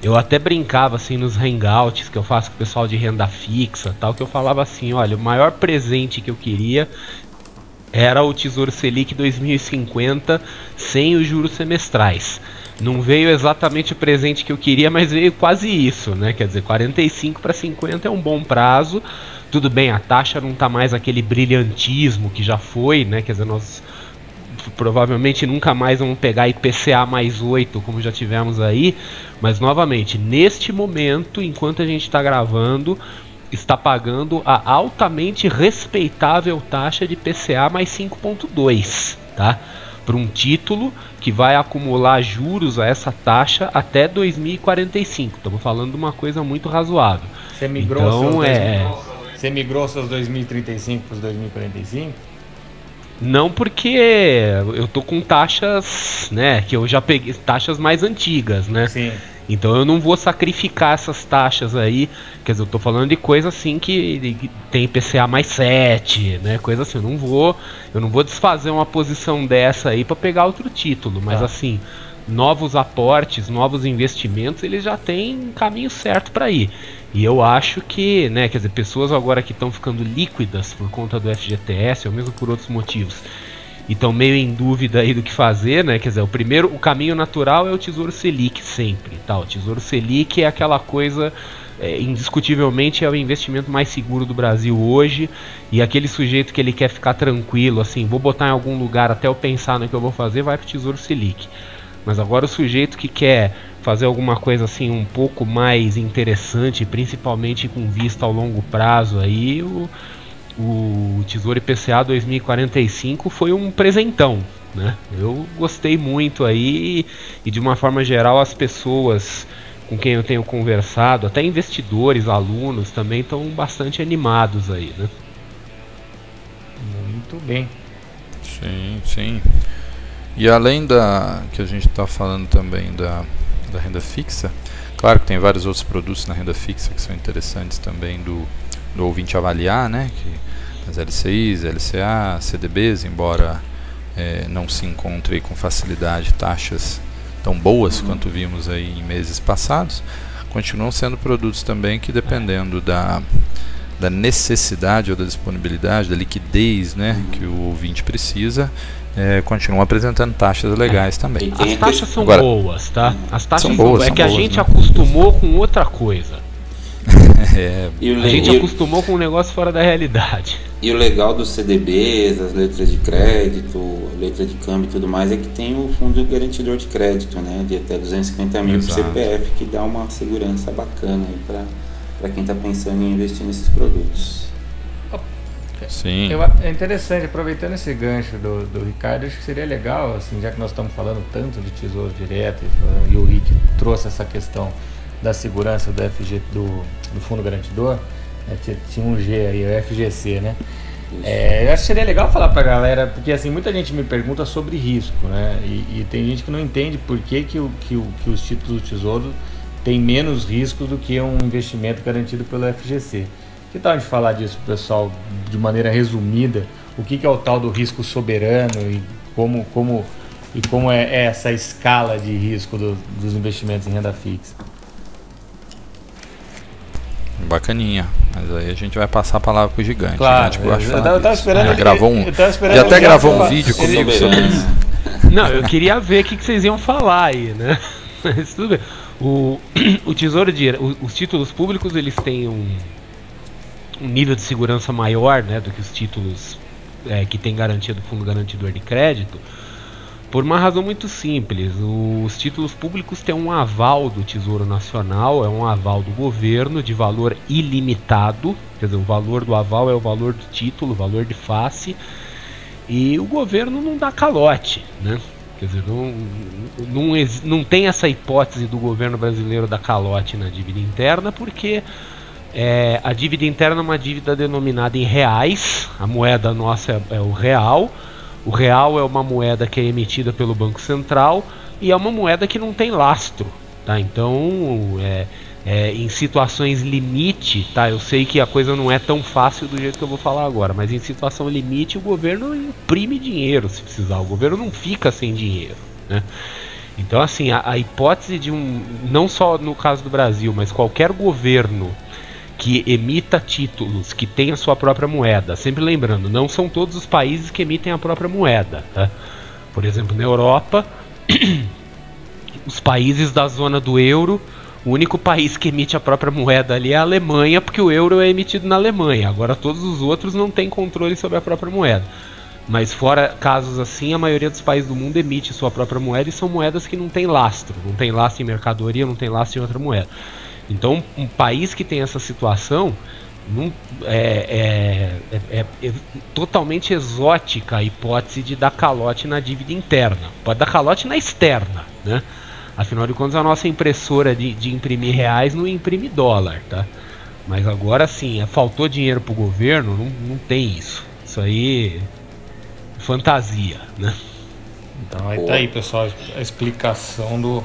Eu até brincava assim nos hangouts que eu faço com o pessoal de renda fixa, tal, que eu falava assim, olha, o maior presente que eu queria era o Tesouro Selic 2050 sem os juros semestrais. Não veio exatamente o presente que eu queria, mas veio quase isso, né? Quer dizer, 45 para 50 é um bom prazo. Tudo bem, a taxa não tá mais aquele brilhantismo que já foi, né? Quer dizer, nós provavelmente nunca mais vamos pegar IPCA mais 8, como já tivemos aí. Mas novamente, neste momento, enquanto a gente está gravando, está pagando a altamente respeitável taxa de IPCA mais 5,2, tá? Para um título que vai acumular juros a essa taxa até 2045. Estamos falando de uma coisa muito razoável. Você migrou Então, seus é- 2000 Você migrou seus 2035 para os 2045? Não porque eu tô com taxas, né, que eu já peguei taxas mais antigas, né? Sim. Então eu não vou sacrificar essas taxas aí, quer dizer, eu tô falando de coisa assim que, tem IPCA mais 7, né? Coisa assim, eu não vou, eu não vou desfazer uma posição dessa aí para pegar outro título, mas Tá. assim, novos aportes, novos investimentos, eles já têm caminho certo para ir. E eu acho que, né, quer dizer, pessoas agora que estão ficando líquidas por conta do FGTS, ou mesmo por outros motivos, e estão meio em dúvida aí do que fazer, né? Quer dizer, o primeiro, o caminho natural é o Tesouro Selic sempre, tá? O Tesouro Selic é aquela coisa é, indiscutivelmente é o investimento mais seguro do Brasil hoje e aquele sujeito que ele quer ficar tranquilo, assim, vou botar em algum lugar até eu pensar no que eu vou fazer, vai pro Tesouro Selic. Mas agora o sujeito que quer fazer alguma coisa assim um pouco mais interessante, principalmente com vista ao longo prazo aí, o, o Tesouro IPCA 2045 foi um presentão, né? Eu gostei muito aí e de uma forma geral as pessoas com quem eu tenho conversado, até investidores, alunos também estão bastante animados aí, né? Muito bem. Sim, sim. E além da que a gente está falando também da, da renda fixa, claro que tem vários outros produtos na renda fixa que são interessantes também do, do ouvinte avaliar, né? Que as LCIs, LCA, CDBs, embora eh, não se encontre com facilidade taxas tão boas quanto vimos aí em meses passados, continuam sendo produtos também que dependendo da da necessidade ou da disponibilidade, da liquidez né, que o ouvinte precisa, é, continuam apresentando taxas legais também. E tem As taxas são Agora- boas, tá? As taxas São são boas, É são que a boas, gente né? acostumou com outra coisa. <laughs> É, A gente acostumou com um negócio fora da realidade. e o legal dos CDBs, as letras de crédito, letra de câmbio e tudo mais, é que tem o fundo garantidor de crédito, né? De até 250 mil por Exato. CPF, que dá uma segurança bacana aí para quem está pensando em investir nesses produtos. Sim. Eu, a- é interessante, aproveitando esse gancho do, do Ricardo, acho que seria legal, assim, já que nós estamos falando tanto de tesouro direto e, e o Rick trouxe essa questão da segurança do FG do, do fundo garantidor, né, tinha, tinha um G aí, o FGC, né? É, eu acho que seria legal falar pra galera, porque assim, muita gente me pergunta sobre risco, né? E, e tem gente que não entende por que, que, o, que, o, que os títulos do tesouro têm menos risco do que um investimento garantido pelo FGC. Que tal a gente falar disso, pessoal, de maneira resumida? O que, que é o tal do risco soberano e como, como, e como é essa escala de risco do- dos investimentos em renda fixa? Bacaninha. Mas aí a gente vai passar a palavra pro gigante. Claro, gigante gosta de eu, falar eu tava esperando. Já ele- gravou um, eu tava esperando já até gravou um falar. vídeo comigo sobre isso. Não, eu queria ver o que, que vocês iam falar aí, né? <laughs> Mas tudo bem. O, <clears throat> o Tesouro de o- os títulos públicos eles têm um, um nível de segurança maior, né, do que os títulos é, que tem garantia do Fundo Garantidor de Crédito, por uma razão muito simples. Os títulos públicos têm um aval do Tesouro Nacional, é um aval do governo de valor ilimitado, quer dizer, o valor do aval é o valor do título, o valor de face, e o governo não dá calote, né? Quer dizer, não, não, não tem essa hipótese do governo brasileiro dar calote na dívida interna, porque é, a dívida interna é uma dívida denominada em reais, a moeda nossa é, é o real, o real é uma moeda que é emitida pelo Banco Central e é uma moeda que não tem lastro, tá? Então, é, é, em situações limite, tá? Eu sei que a coisa não é tão fácil do jeito que eu vou falar agora, mas em situação limite o governo imprime dinheiro se precisar, o governo não fica sem dinheiro, né? Então, assim, a, a hipótese de um, não só no caso do Brasil, mas qualquer governo que emita títulos, que tem a sua própria moeda. Sempre lembrando, não são todos os países que emitem a própria moeda. Tá? Por exemplo, na Europa, <clears throat> os países da zona do euro, o único país que emite a própria moeda ali é a Alemanha, porque o euro é emitido na Alemanha. Agora todos os outros não têm controle sobre a própria moeda. Mas fora casos assim, a maioria dos países do mundo emite sua própria moeda e são moedas que não têm lastro, não tem lastro em mercadoria, não tem lastro em outra moeda. Então, um país que tem essa situação não- é, é- é- é totalmente exótica a hipótese de dar calote na dívida interna. Pode dar calote na externa, né? Afinal de contas, a nossa impressora de, de imprimir reais não imprime dólar, tá? Mas agora sim, faltou dinheiro pro governo, não, não tem isso. Isso aí é fantasia, né? Então aí tá aí, pessoal, a explicação do,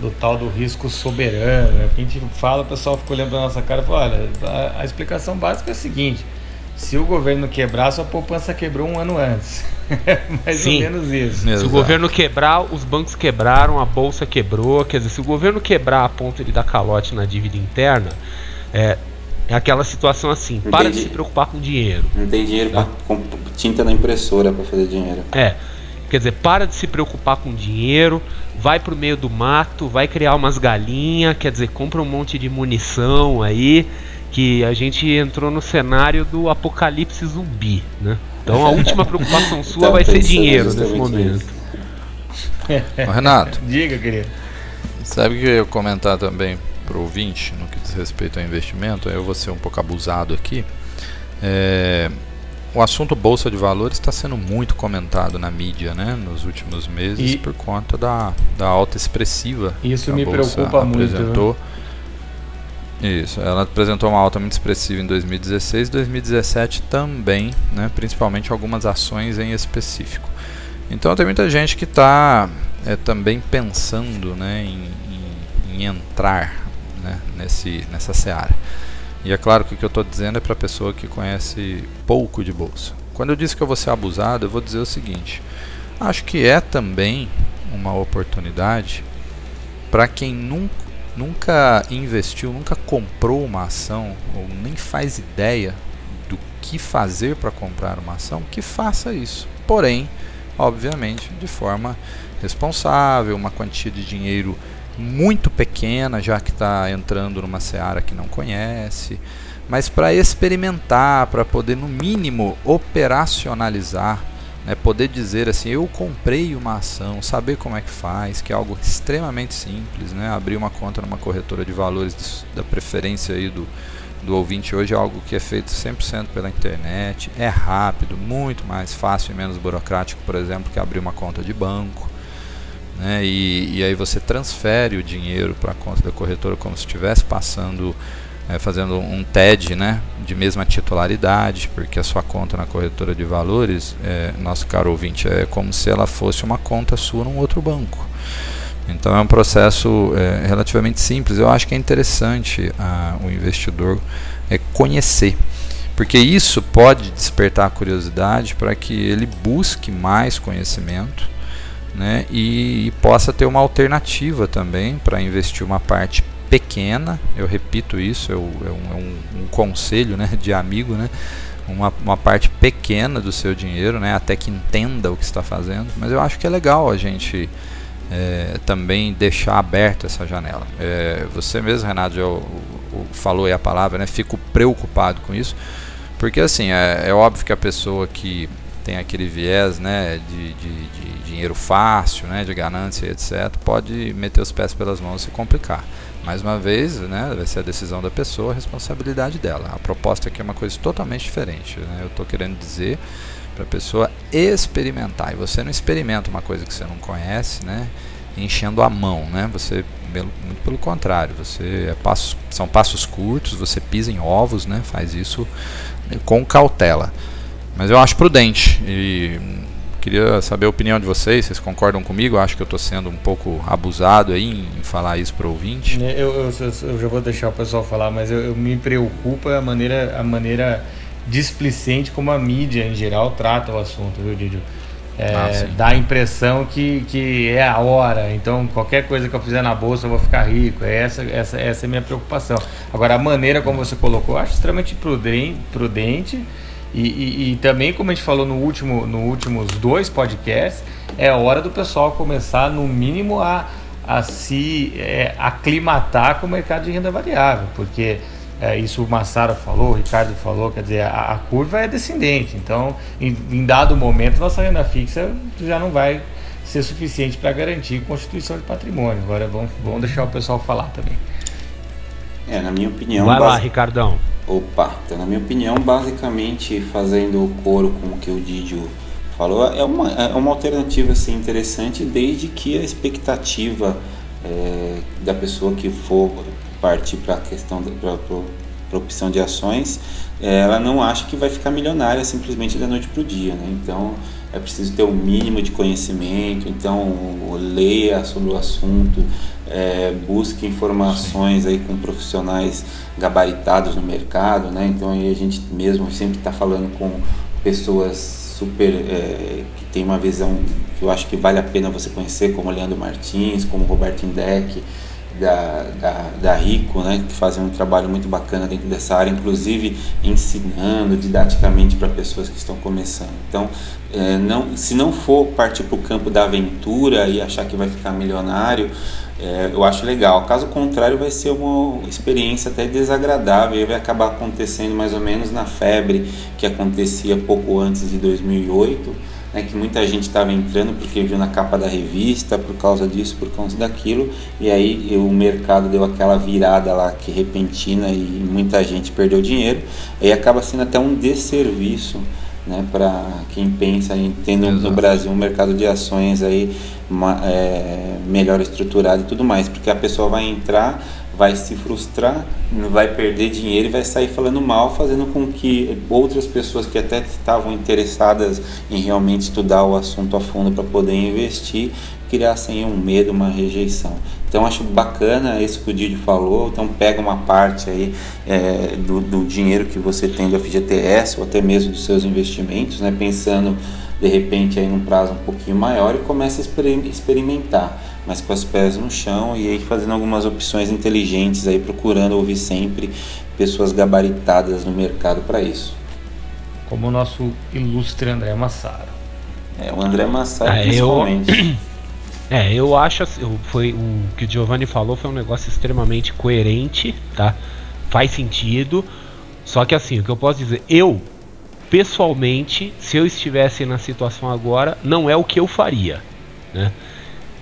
do tal do risco soberano. né? Que a gente fala, o pessoal fica olhando pra nossa cara e fala, olha, a, a explicação básica é a seguinte. Se o governo quebrar, sua poupança quebrou um ano antes. <laughs> Mais Sim. ou menos isso. Se o Exato. governo quebrar, os bancos quebraram, a bolsa quebrou. Quer dizer, se o governo quebrar a ponto de dar calote na dívida interna, é, é aquela situação assim: para de se preocupar com dinheiro. Não tem dinheiro para tinta na impressora para fazer dinheiro. É, quer dizer, para de se preocupar com dinheiro, vai pro meio do mato, vai criar umas galinhas, quer dizer, compra um monte de munição aí, que a gente entrou no cenário do apocalipse zumbi, né? Então a última preocupação sua Tava vai ser dinheiro nesse momento. Ô, Renato, <laughs> Diga, querido. sabe o que eu ia comentar também pro ouvinte no que diz respeito ao investimento? Eu vou ser um pouco abusado aqui. É, o assunto Bolsa de Valores está sendo muito comentado na mídia né, nos últimos meses E- por conta da, da alta expressiva Isso que a me preocupa muito. apresentou. Isso, ela apresentou uma alta muito expressiva em 2016 e 2017 também, né, principalmente algumas ações em específico. Então tem muita gente que está também pensando né, em, em- em entrar né, nesse, nessa seara. E é claro que o que eu estou dizendo é para a pessoa que conhece pouco de bolsa. Quando eu disse que eu vou ser abusado, eu vou dizer o seguinte: acho que é também uma oportunidade para quem nunca, nunca investiu, nunca comprou uma ação ou nem faz ideia do que fazer para comprar uma ação, que faça isso. Porém, obviamente, de forma responsável, uma quantia de dinheiro muito pequena, já que está entrando numa seara que não conhece, mas para experimentar, para poder no mínimo operacionalizar, né, poder dizer assim, eu comprei uma ação, saber como é que faz, que é algo extremamente simples, né, abrir uma conta numa corretora de valores da preferência aí do, do ouvinte hoje é algo que é feito 100% pela internet, é rápido, muito mais fácil e menos burocrático, por exemplo, que abrir uma conta de banco né? E, e aí você transfere o dinheiro para a conta da corretora como se estivesse passando, eh, fazendo um TED, né? De mesma titularidade, porque a sua conta na corretora de valores, eh, nosso caro ouvinte, é como se ela fosse uma conta sua num outro banco. Então é um processo eh, relativamente simples. Eu acho que é interessante ah, o investidor eh, conhecer porque isso pode despertar a curiosidade para que ele busque mais conhecimento né, e, e possa ter uma alternativa também para investir uma parte pequena, eu repito isso, é, um, é um, um, conselho né, de amigo, né? Uma, uma parte pequena do seu dinheiro, né, até que entenda o que está fazendo, mas eu acho que é legal a gente é, também deixar aberta essa janela. É, você mesmo, Renato, já falou aí a palavra, né, fico preocupado com isso, porque assim, é, é óbvio que a pessoa que tem aquele viés né, de, de, de, dinheiro fácil, né, de ganância, etc., pode meter os pés pelas mãos e se complicar. Mais uma vez, né, vai ser a decisão da pessoa, a responsabilidade dela. A proposta aqui é uma coisa totalmente diferente. Né? Eu estou querendo dizer para a pessoa experimentar. E você não experimenta uma coisa que você não conhece, né, enchendo a mão. Né? Você, muito pelo contrário, você é passo, são passos curtos, você pisa em ovos, né, faz isso com cautela. Mas eu acho prudente e queria saber a opinião de vocês. Vocês concordam comigo? Eu acho que eu estou sendo um pouco abusado aí em, falar isso para o ouvinte. É, eu, eu, eu, já vou deixar o pessoal falar, mas eu, eu me preocupa a maneira, a maneira displicente como a mídia em geral trata o assunto, viu, Didio? É, ah, dá a impressão que, que é a hora, então qualquer coisa que eu fizer na bolsa eu vou ficar rico. É essa, essa, essa é a minha preocupação. Agora, a maneira como você colocou, eu acho extremamente prudente, prudente e, e, e, também, como a gente falou no último, no últimos dois podcasts, é hora do pessoal começar, no mínimo, a, a se é, aclimatar com o mercado de renda variável, porque é, isso o Massaro falou, o Ricardo falou, quer dizer, a, a curva é descendente, então, em, em, dado momento, nossa renda fixa já não vai ser suficiente para garantir constituição de patrimônio. Agora, vamos, vamos deixar o pessoal falar também. É, na minha opinião. Vai lá, Ricardão. Opa, então, na minha opinião, basicamente fazendo o coro com o que o Didio falou, é uma, é uma alternativa assim, interessante desde que a expectativa é, da pessoa que for partir para a questão para a opção de ações, é, ela não acha que vai ficar milionária simplesmente da noite para o dia. Né? Então é preciso ter o um mínimo de conhecimento, então leia sobre o assunto, é, busque informações aí com profissionais gabaritados no mercado, né? Então aí a gente mesmo sempre está falando com pessoas super é, que tem uma visão que eu acho que vale a pena você conhecer, como Leandro Martins, como Roberto Indec, da, da, da Rico, né, que fazem um trabalho muito bacana dentro dessa área, inclusive ensinando didaticamente para pessoas que estão começando. Então, é, não, se não for partir para o campo da aventura e achar que vai ficar milionário, é, eu acho legal. Caso contrário, vai ser uma experiência até desagradável e vai acabar acontecendo mais ou menos na febre que acontecia pouco antes de 2008, né, que muita gente estava entrando porque viu na capa da revista, por causa disso, por causa daquilo, e aí o mercado deu aquela virada lá que repentina e muita gente perdeu dinheiro, e acaba sendo até um desserviço né, para quem pensa em tendo Exato. no Brasil um mercado de ações aí uma, é, melhor estruturado e tudo mais, porque a pessoa vai entrar, vai se frustrar, vai perder dinheiro e vai sair falando mal, fazendo com que outras pessoas que até estavam interessadas em realmente estudar o assunto a fundo para poder investir, criassem um medo, uma rejeição. Então acho bacana isso que o Didi falou. Então pega uma parte aí é, do, do, dinheiro que você tem do FGTS ou até mesmo dos seus investimentos, né? pensando de repente aí num prazo um pouquinho maior e começa a experimentar, mas com os pés no chão e aí fazendo algumas opções inteligentes aí procurando ouvir sempre pessoas gabaritadas no mercado para isso. Como o nosso ilustre André Massaro. É, o André Massaro ah, principalmente. Eu... <clears throat> É, eu acho foi o que o Giovanni falou foi um negócio extremamente coerente, tá? Faz sentido. Só que assim, o que eu posso dizer, eu pessoalmente, se eu estivesse na situação agora, não é o que eu faria, né?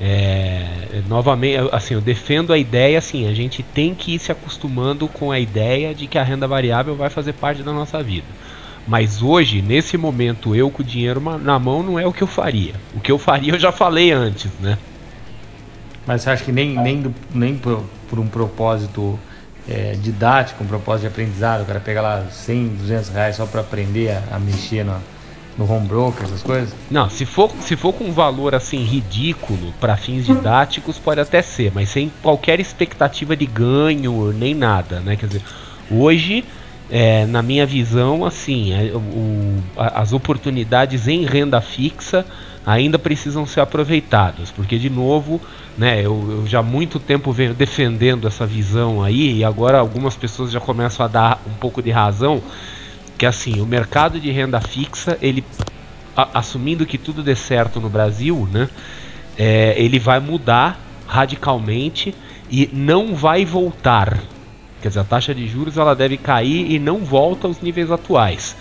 É, novamente, assim, eu defendo a ideia, assim, a gente tem que ir se acostumando com a ideia de que a renda variável vai fazer parte da nossa vida. Mas hoje, nesse momento, eu com o dinheiro na mão não é o que eu faria. O que eu faria eu já falei antes, né? Mas você acha que nem, nem, do, nem por, por, um propósito é, didático, um propósito de aprendizado, o cara pega lá 100, 200 reais só para aprender a, a mexer no, no home broker, essas coisas? Não, se for, se for com um valor assim ridículo para fins didáticos, pode até ser, mas sem qualquer expectativa de ganho nem nada, né? Quer dizer, hoje é, na minha visão, assim, é, o, as oportunidades em renda fixa ainda precisam ser aproveitados, porque de novo, né, eu, eu, já há muito tempo venho defendendo essa visão aí e agora algumas pessoas já começam a dar um pouco de razão que assim o mercado de renda fixa ele a, assumindo que tudo dê certo no Brasil, né, é, ele vai mudar radicalmente e não vai voltar. Quer dizer, a taxa de juros ela deve cair e não volta aos níveis atuais.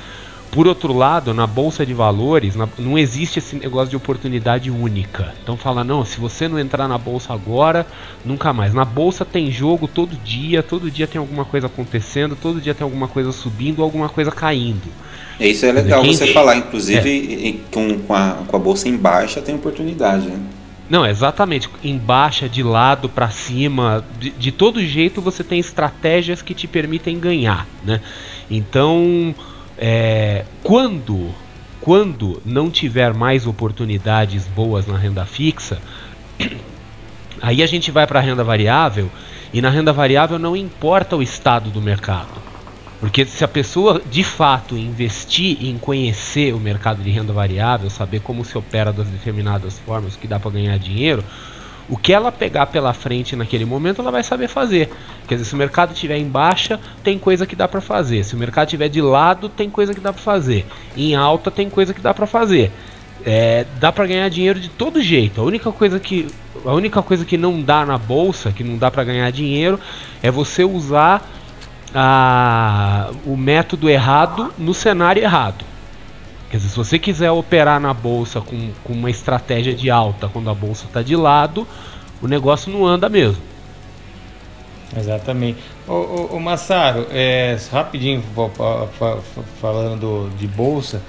Por outro lado, na bolsa de valores, na, não existe esse negócio de oportunidade única. Então fala, não, se você não entrar na bolsa agora, nunca mais. Na bolsa tem jogo todo dia, todo dia tem alguma coisa acontecendo, todo dia tem alguma coisa subindo, alguma coisa caindo. Isso é legal Quem você falar, inclusive é. com, com, a, com a bolsa em baixa tem oportunidade, né? Não, exatamente. Em baixa, de lado para cima, de, de todo jeito você tem estratégias que te permitem ganhar, né? Então, é, quando, quando não tiver mais oportunidades boas na renda fixa, aí a gente vai para a renda variável e na renda variável não importa o estado do mercado. Porque se a pessoa de fato investir em conhecer o mercado de renda variável, saber como se opera das determinadas formas, que dá para ganhar dinheiro, o que ela pegar pela frente naquele momento, ela vai saber fazer. Quer dizer, se o mercado estiver em baixa, tem coisa que dá para fazer. Se o mercado estiver de lado, tem coisa que dá para fazer. Em alta, tem coisa que dá para fazer. É, dá para ganhar dinheiro de todo jeito. A única coisa que a única coisa que não dá na bolsa, que não dá para ganhar dinheiro, é você usar a, o método errado no cenário errado. Quer dizer, se você quiser operar na bolsa com, com uma estratégia de alta quando a bolsa está de lado, o negócio não anda mesmo. Exatamente. O, o, o Massaro, é, rapidinho falando de bolsa,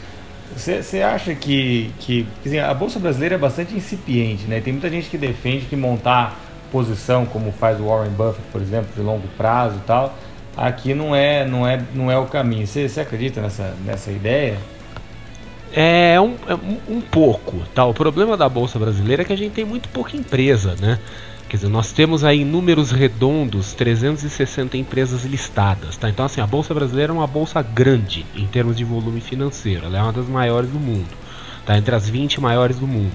você acha que, que dizer, a bolsa brasileira é bastante incipiente, né? Tem muita gente que defende que montar posição, como faz o Warren Buffett, por exemplo, de longo prazo e tal, aqui não é, não é, não é o caminho. Você acredita nessa, nessa ideia? É um, é um pouco, tá? O problema da bolsa brasileira é que a gente tem muito pouca empresa, né? Quer dizer, nós temos aí números redondos, 360 empresas listadas, tá? Então assim, a bolsa brasileira é uma bolsa grande em termos de volume financeiro, ela é uma das maiores do mundo, tá? Entre as 20 maiores do mundo.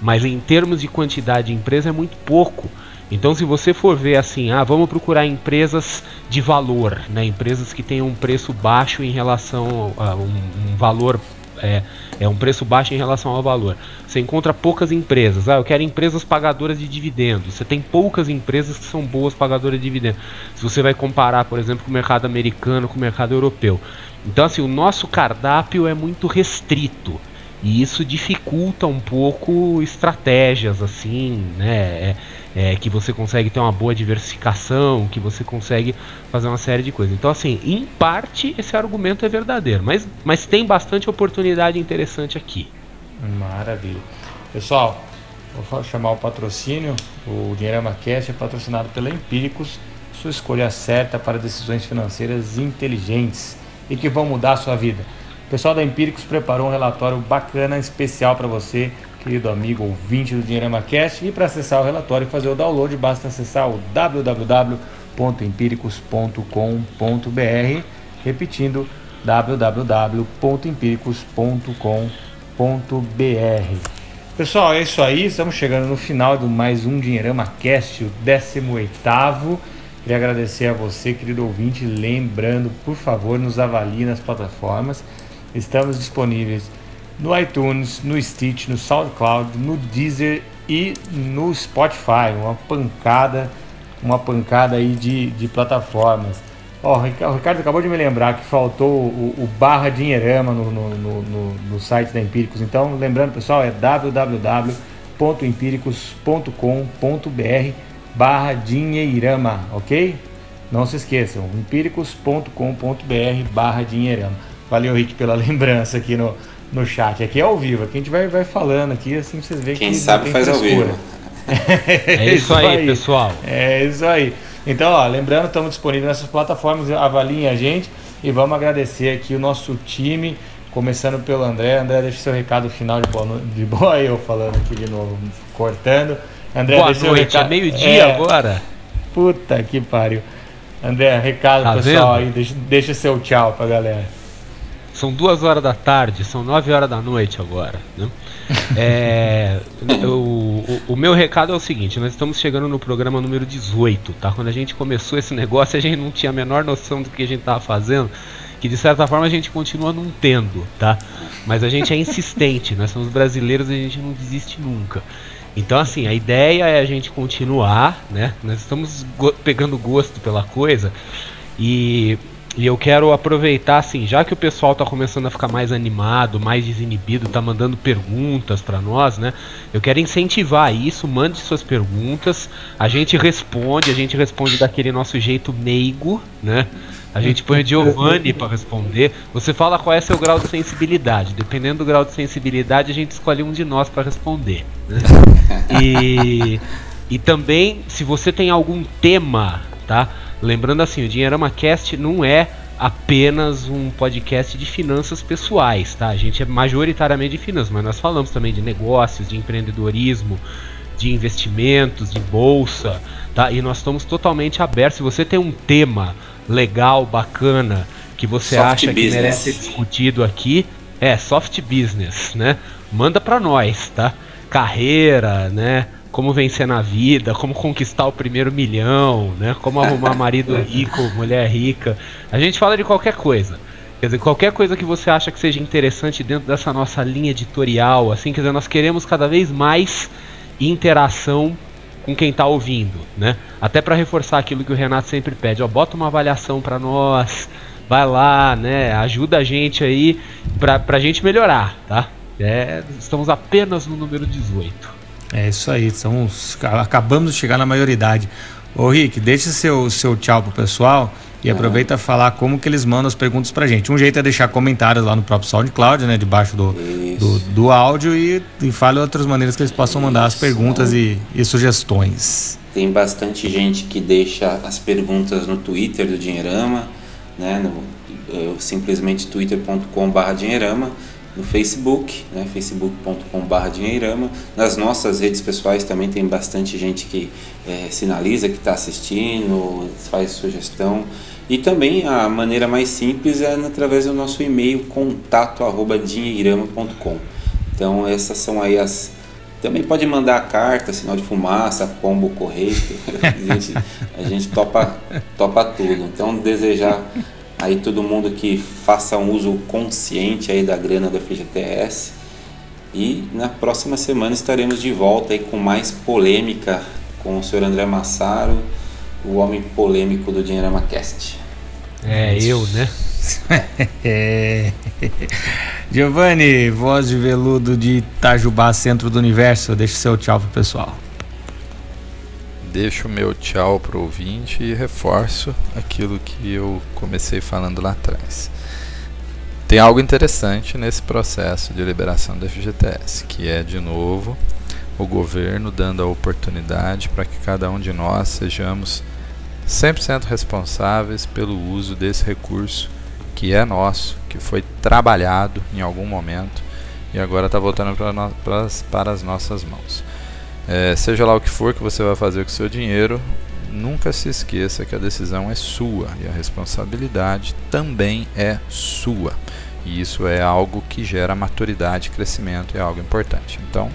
Mas em termos de quantidade de empresa é muito pouco. Então, se você for ver assim, ah, vamos procurar empresas de valor, né? Empresas que tenham um preço baixo em relação a um, um valor é, é um preço baixo em relação ao valor. Você encontra poucas empresas. Ah, eu quero empresas pagadoras de dividendos. Você tem poucas empresas que são boas pagadoras de dividendos. Se você vai comparar, por exemplo, com o mercado americano, com o mercado europeu. Então, assim, o nosso cardápio é muito restrito. E isso dificulta um pouco estratégias, assim, né? É, é, que você consegue ter uma boa diversificação, que você consegue fazer uma série de coisas. Então, assim, em parte esse argumento é verdadeiro, mas, mas tem bastante oportunidade interessante aqui. Maravilha. Pessoal, vou chamar o patrocínio. O Dinheirama Cast é patrocinado pela Empíricos, sua escolha certa para decisões financeiras inteligentes e que vão mudar a sua vida. O pessoal da Empíricos preparou um relatório bacana, especial para você querido amigo ouvinte do Dinheirama Cast. E para acessar o relatório e fazer o download, basta acessar o www.empíricos.com.br, repetindo www.empíricos.com.br. Pessoal, é isso aí. Estamos chegando no final do mais um Dinheirama Cast, o 18 Queria agradecer a você, querido ouvinte. Lembrando, por favor, nos avalie nas plataformas. Estamos disponíveis no iTunes, no Stitch, no SoundCloud, no Deezer e no Spotify. Uma pancada, uma pancada aí de, de plataformas. Ó, oh, o Ricardo acabou de me lembrar que faltou o, o barra dinheirama no, no, no, no, site da Empíricos. Então, lembrando, pessoal, é www.empíricos.com.br barra dinheirama, ok? Não se esqueçam, empíricos.com.br barra dinheirama. Valeu, Rick, pela <laughs> lembrança aqui no, no chat. Aqui é ao vivo, aqui a gente vai, vai falando aqui, assim vocês veem Quem que. Quem sabe faz frescura. ao vivo. <laughs> é isso aí, pessoal. É isso aí. Então, ó, lembrando, estamos disponíveis nessas plataformas, avaliem a gente e vamos agradecer aqui o nosso time, começando pelo André. André, deixa seu recado final de boa, de boa eu falando aqui de novo, cortando. André, boa deixa noite, recado... é meio-dia é... agora. Puta que pariu. André, recado tá pessoal vendo? aí, deixa, deixa seu tchau pra galera. São duas horas da tarde, são nove horas da noite agora. Né? <laughs> É, o, o, o, meu recado é o seguinte: nós estamos chegando no programa número 18, tá? Quando a gente começou esse negócio, a gente não tinha a menor noção do que a gente estava fazendo, que de certa forma a gente continua não tendo, tá? Mas a gente é insistente, nós somos brasileiros e a gente não desiste nunca. Então, assim, a ideia é a gente continuar, né? Nós estamos go pegando gosto pela coisa e e eu quero aproveitar, assim, já que o pessoal tá começando a ficar mais animado, mais desinibido, tá mandando perguntas para nós, né? Eu quero incentivar isso, mande suas perguntas, a gente responde, a gente responde daquele nosso jeito meigo, né? A gente põe o Giovanni para responder. Você fala qual é seu grau de sensibilidade. Dependendo do grau de sensibilidade, a gente escolhe um de nós para responder. Né? E, e também, se você tem algum tema, tá? Lembrando assim, o Dinheirama Cast não é apenas um podcast de finanças pessoais, tá? A gente é majoritariamente de finanças, mas nós falamos também de negócios, de empreendedorismo, de investimentos, de bolsa, tá? E nós estamos totalmente abertos. Se você tem um tema legal, bacana, que você soft acha business. que merece ser discutido aqui, é soft business, né? Manda para nós, tá? Carreira, né? Como vencer na vida, como conquistar o primeiro milhão, né? Como arrumar marido <laughs> rico, mulher rica. A gente fala de qualquer coisa. Quer dizer, qualquer coisa que você acha que seja interessante dentro dessa nossa linha editorial, assim, quer dizer, nós queremos cada vez mais interação com quem está ouvindo, né? Até para reforçar aquilo que o Renato sempre pede, ó, bota uma avaliação para nós, vai lá, né? Ajuda a gente aí pra, pra gente melhorar, tá? É, estamos apenas no número 18. É isso aí, estamos, acabamos de chegar na maioridade. Ô Rick, deixa seu, seu tchau pro pessoal e uhum. aproveita falar como que eles mandam as perguntas pra gente. Um jeito é deixar comentários lá no próprio SoundCloud, né? Debaixo do, do, do, áudio e, e fale outras maneiras que eles possam isso. mandar as perguntas e, e sugestões. Tem bastante gente que deixa as perguntas no Twitter do Dinheirama, né? No, é, simplesmente twitter.com.br Dinheirama no Facebook, né, facebook.com.br dinheirama. Nas nossas redes pessoais também tem bastante gente que é, sinaliza que está assistindo, faz sugestão. E também a maneira mais simples é através do nosso e-mail contato@dinheirama.com. Então essas são aí as também pode mandar carta, sinal de fumaça, pombo, correio. <laughs> a gente, a gente topa, topa tudo. Então desejar aí todo mundo que faça um uso consciente aí da grana do FGTS. E na próxima semana estaremos de volta aí com mais polêmica com o senhor André Massaro, o homem polêmico do Dinheirama Cast. É, eu, né? <laughs> é. Giovanni, voz de veludo de Itajubá, centro do universo, deixe seu tchau pro pessoal deixo o meu tchau pro ouvinte e reforço aquilo que eu comecei falando lá atrás. Tem algo interessante nesse processo de liberação do FGTS, que é, de novo, o governo dando a oportunidade para que cada um de nós sejamos 100% responsáveis pelo uso desse recurso que é nosso, que foi trabalhado em algum momento e agora está voltando para, no, para, para as nossas mãos. É, seja lá o que for que você vai fazer com o seu dinheiro, nunca se esqueça que a decisão é sua e a responsabilidade também é sua. E isso é algo que gera maturidade, crescimento, é algo importante. Então,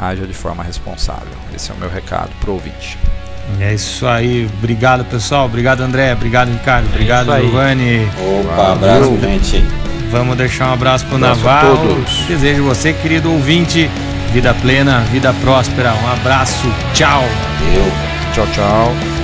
haja de forma responsável. Esse é o meu recado para o ouvinte. É isso aí. Obrigado, pessoal. Obrigado, André. Obrigado, Ricardo. Obrigado, é Giovanni. Opa, abraço, gente. Vamos deixar um abraço para o Naval. Desejo você, querido ouvinte, Vida plena, vida próspera. Um abraço. Tchau. Valeu. Tchau, tchau.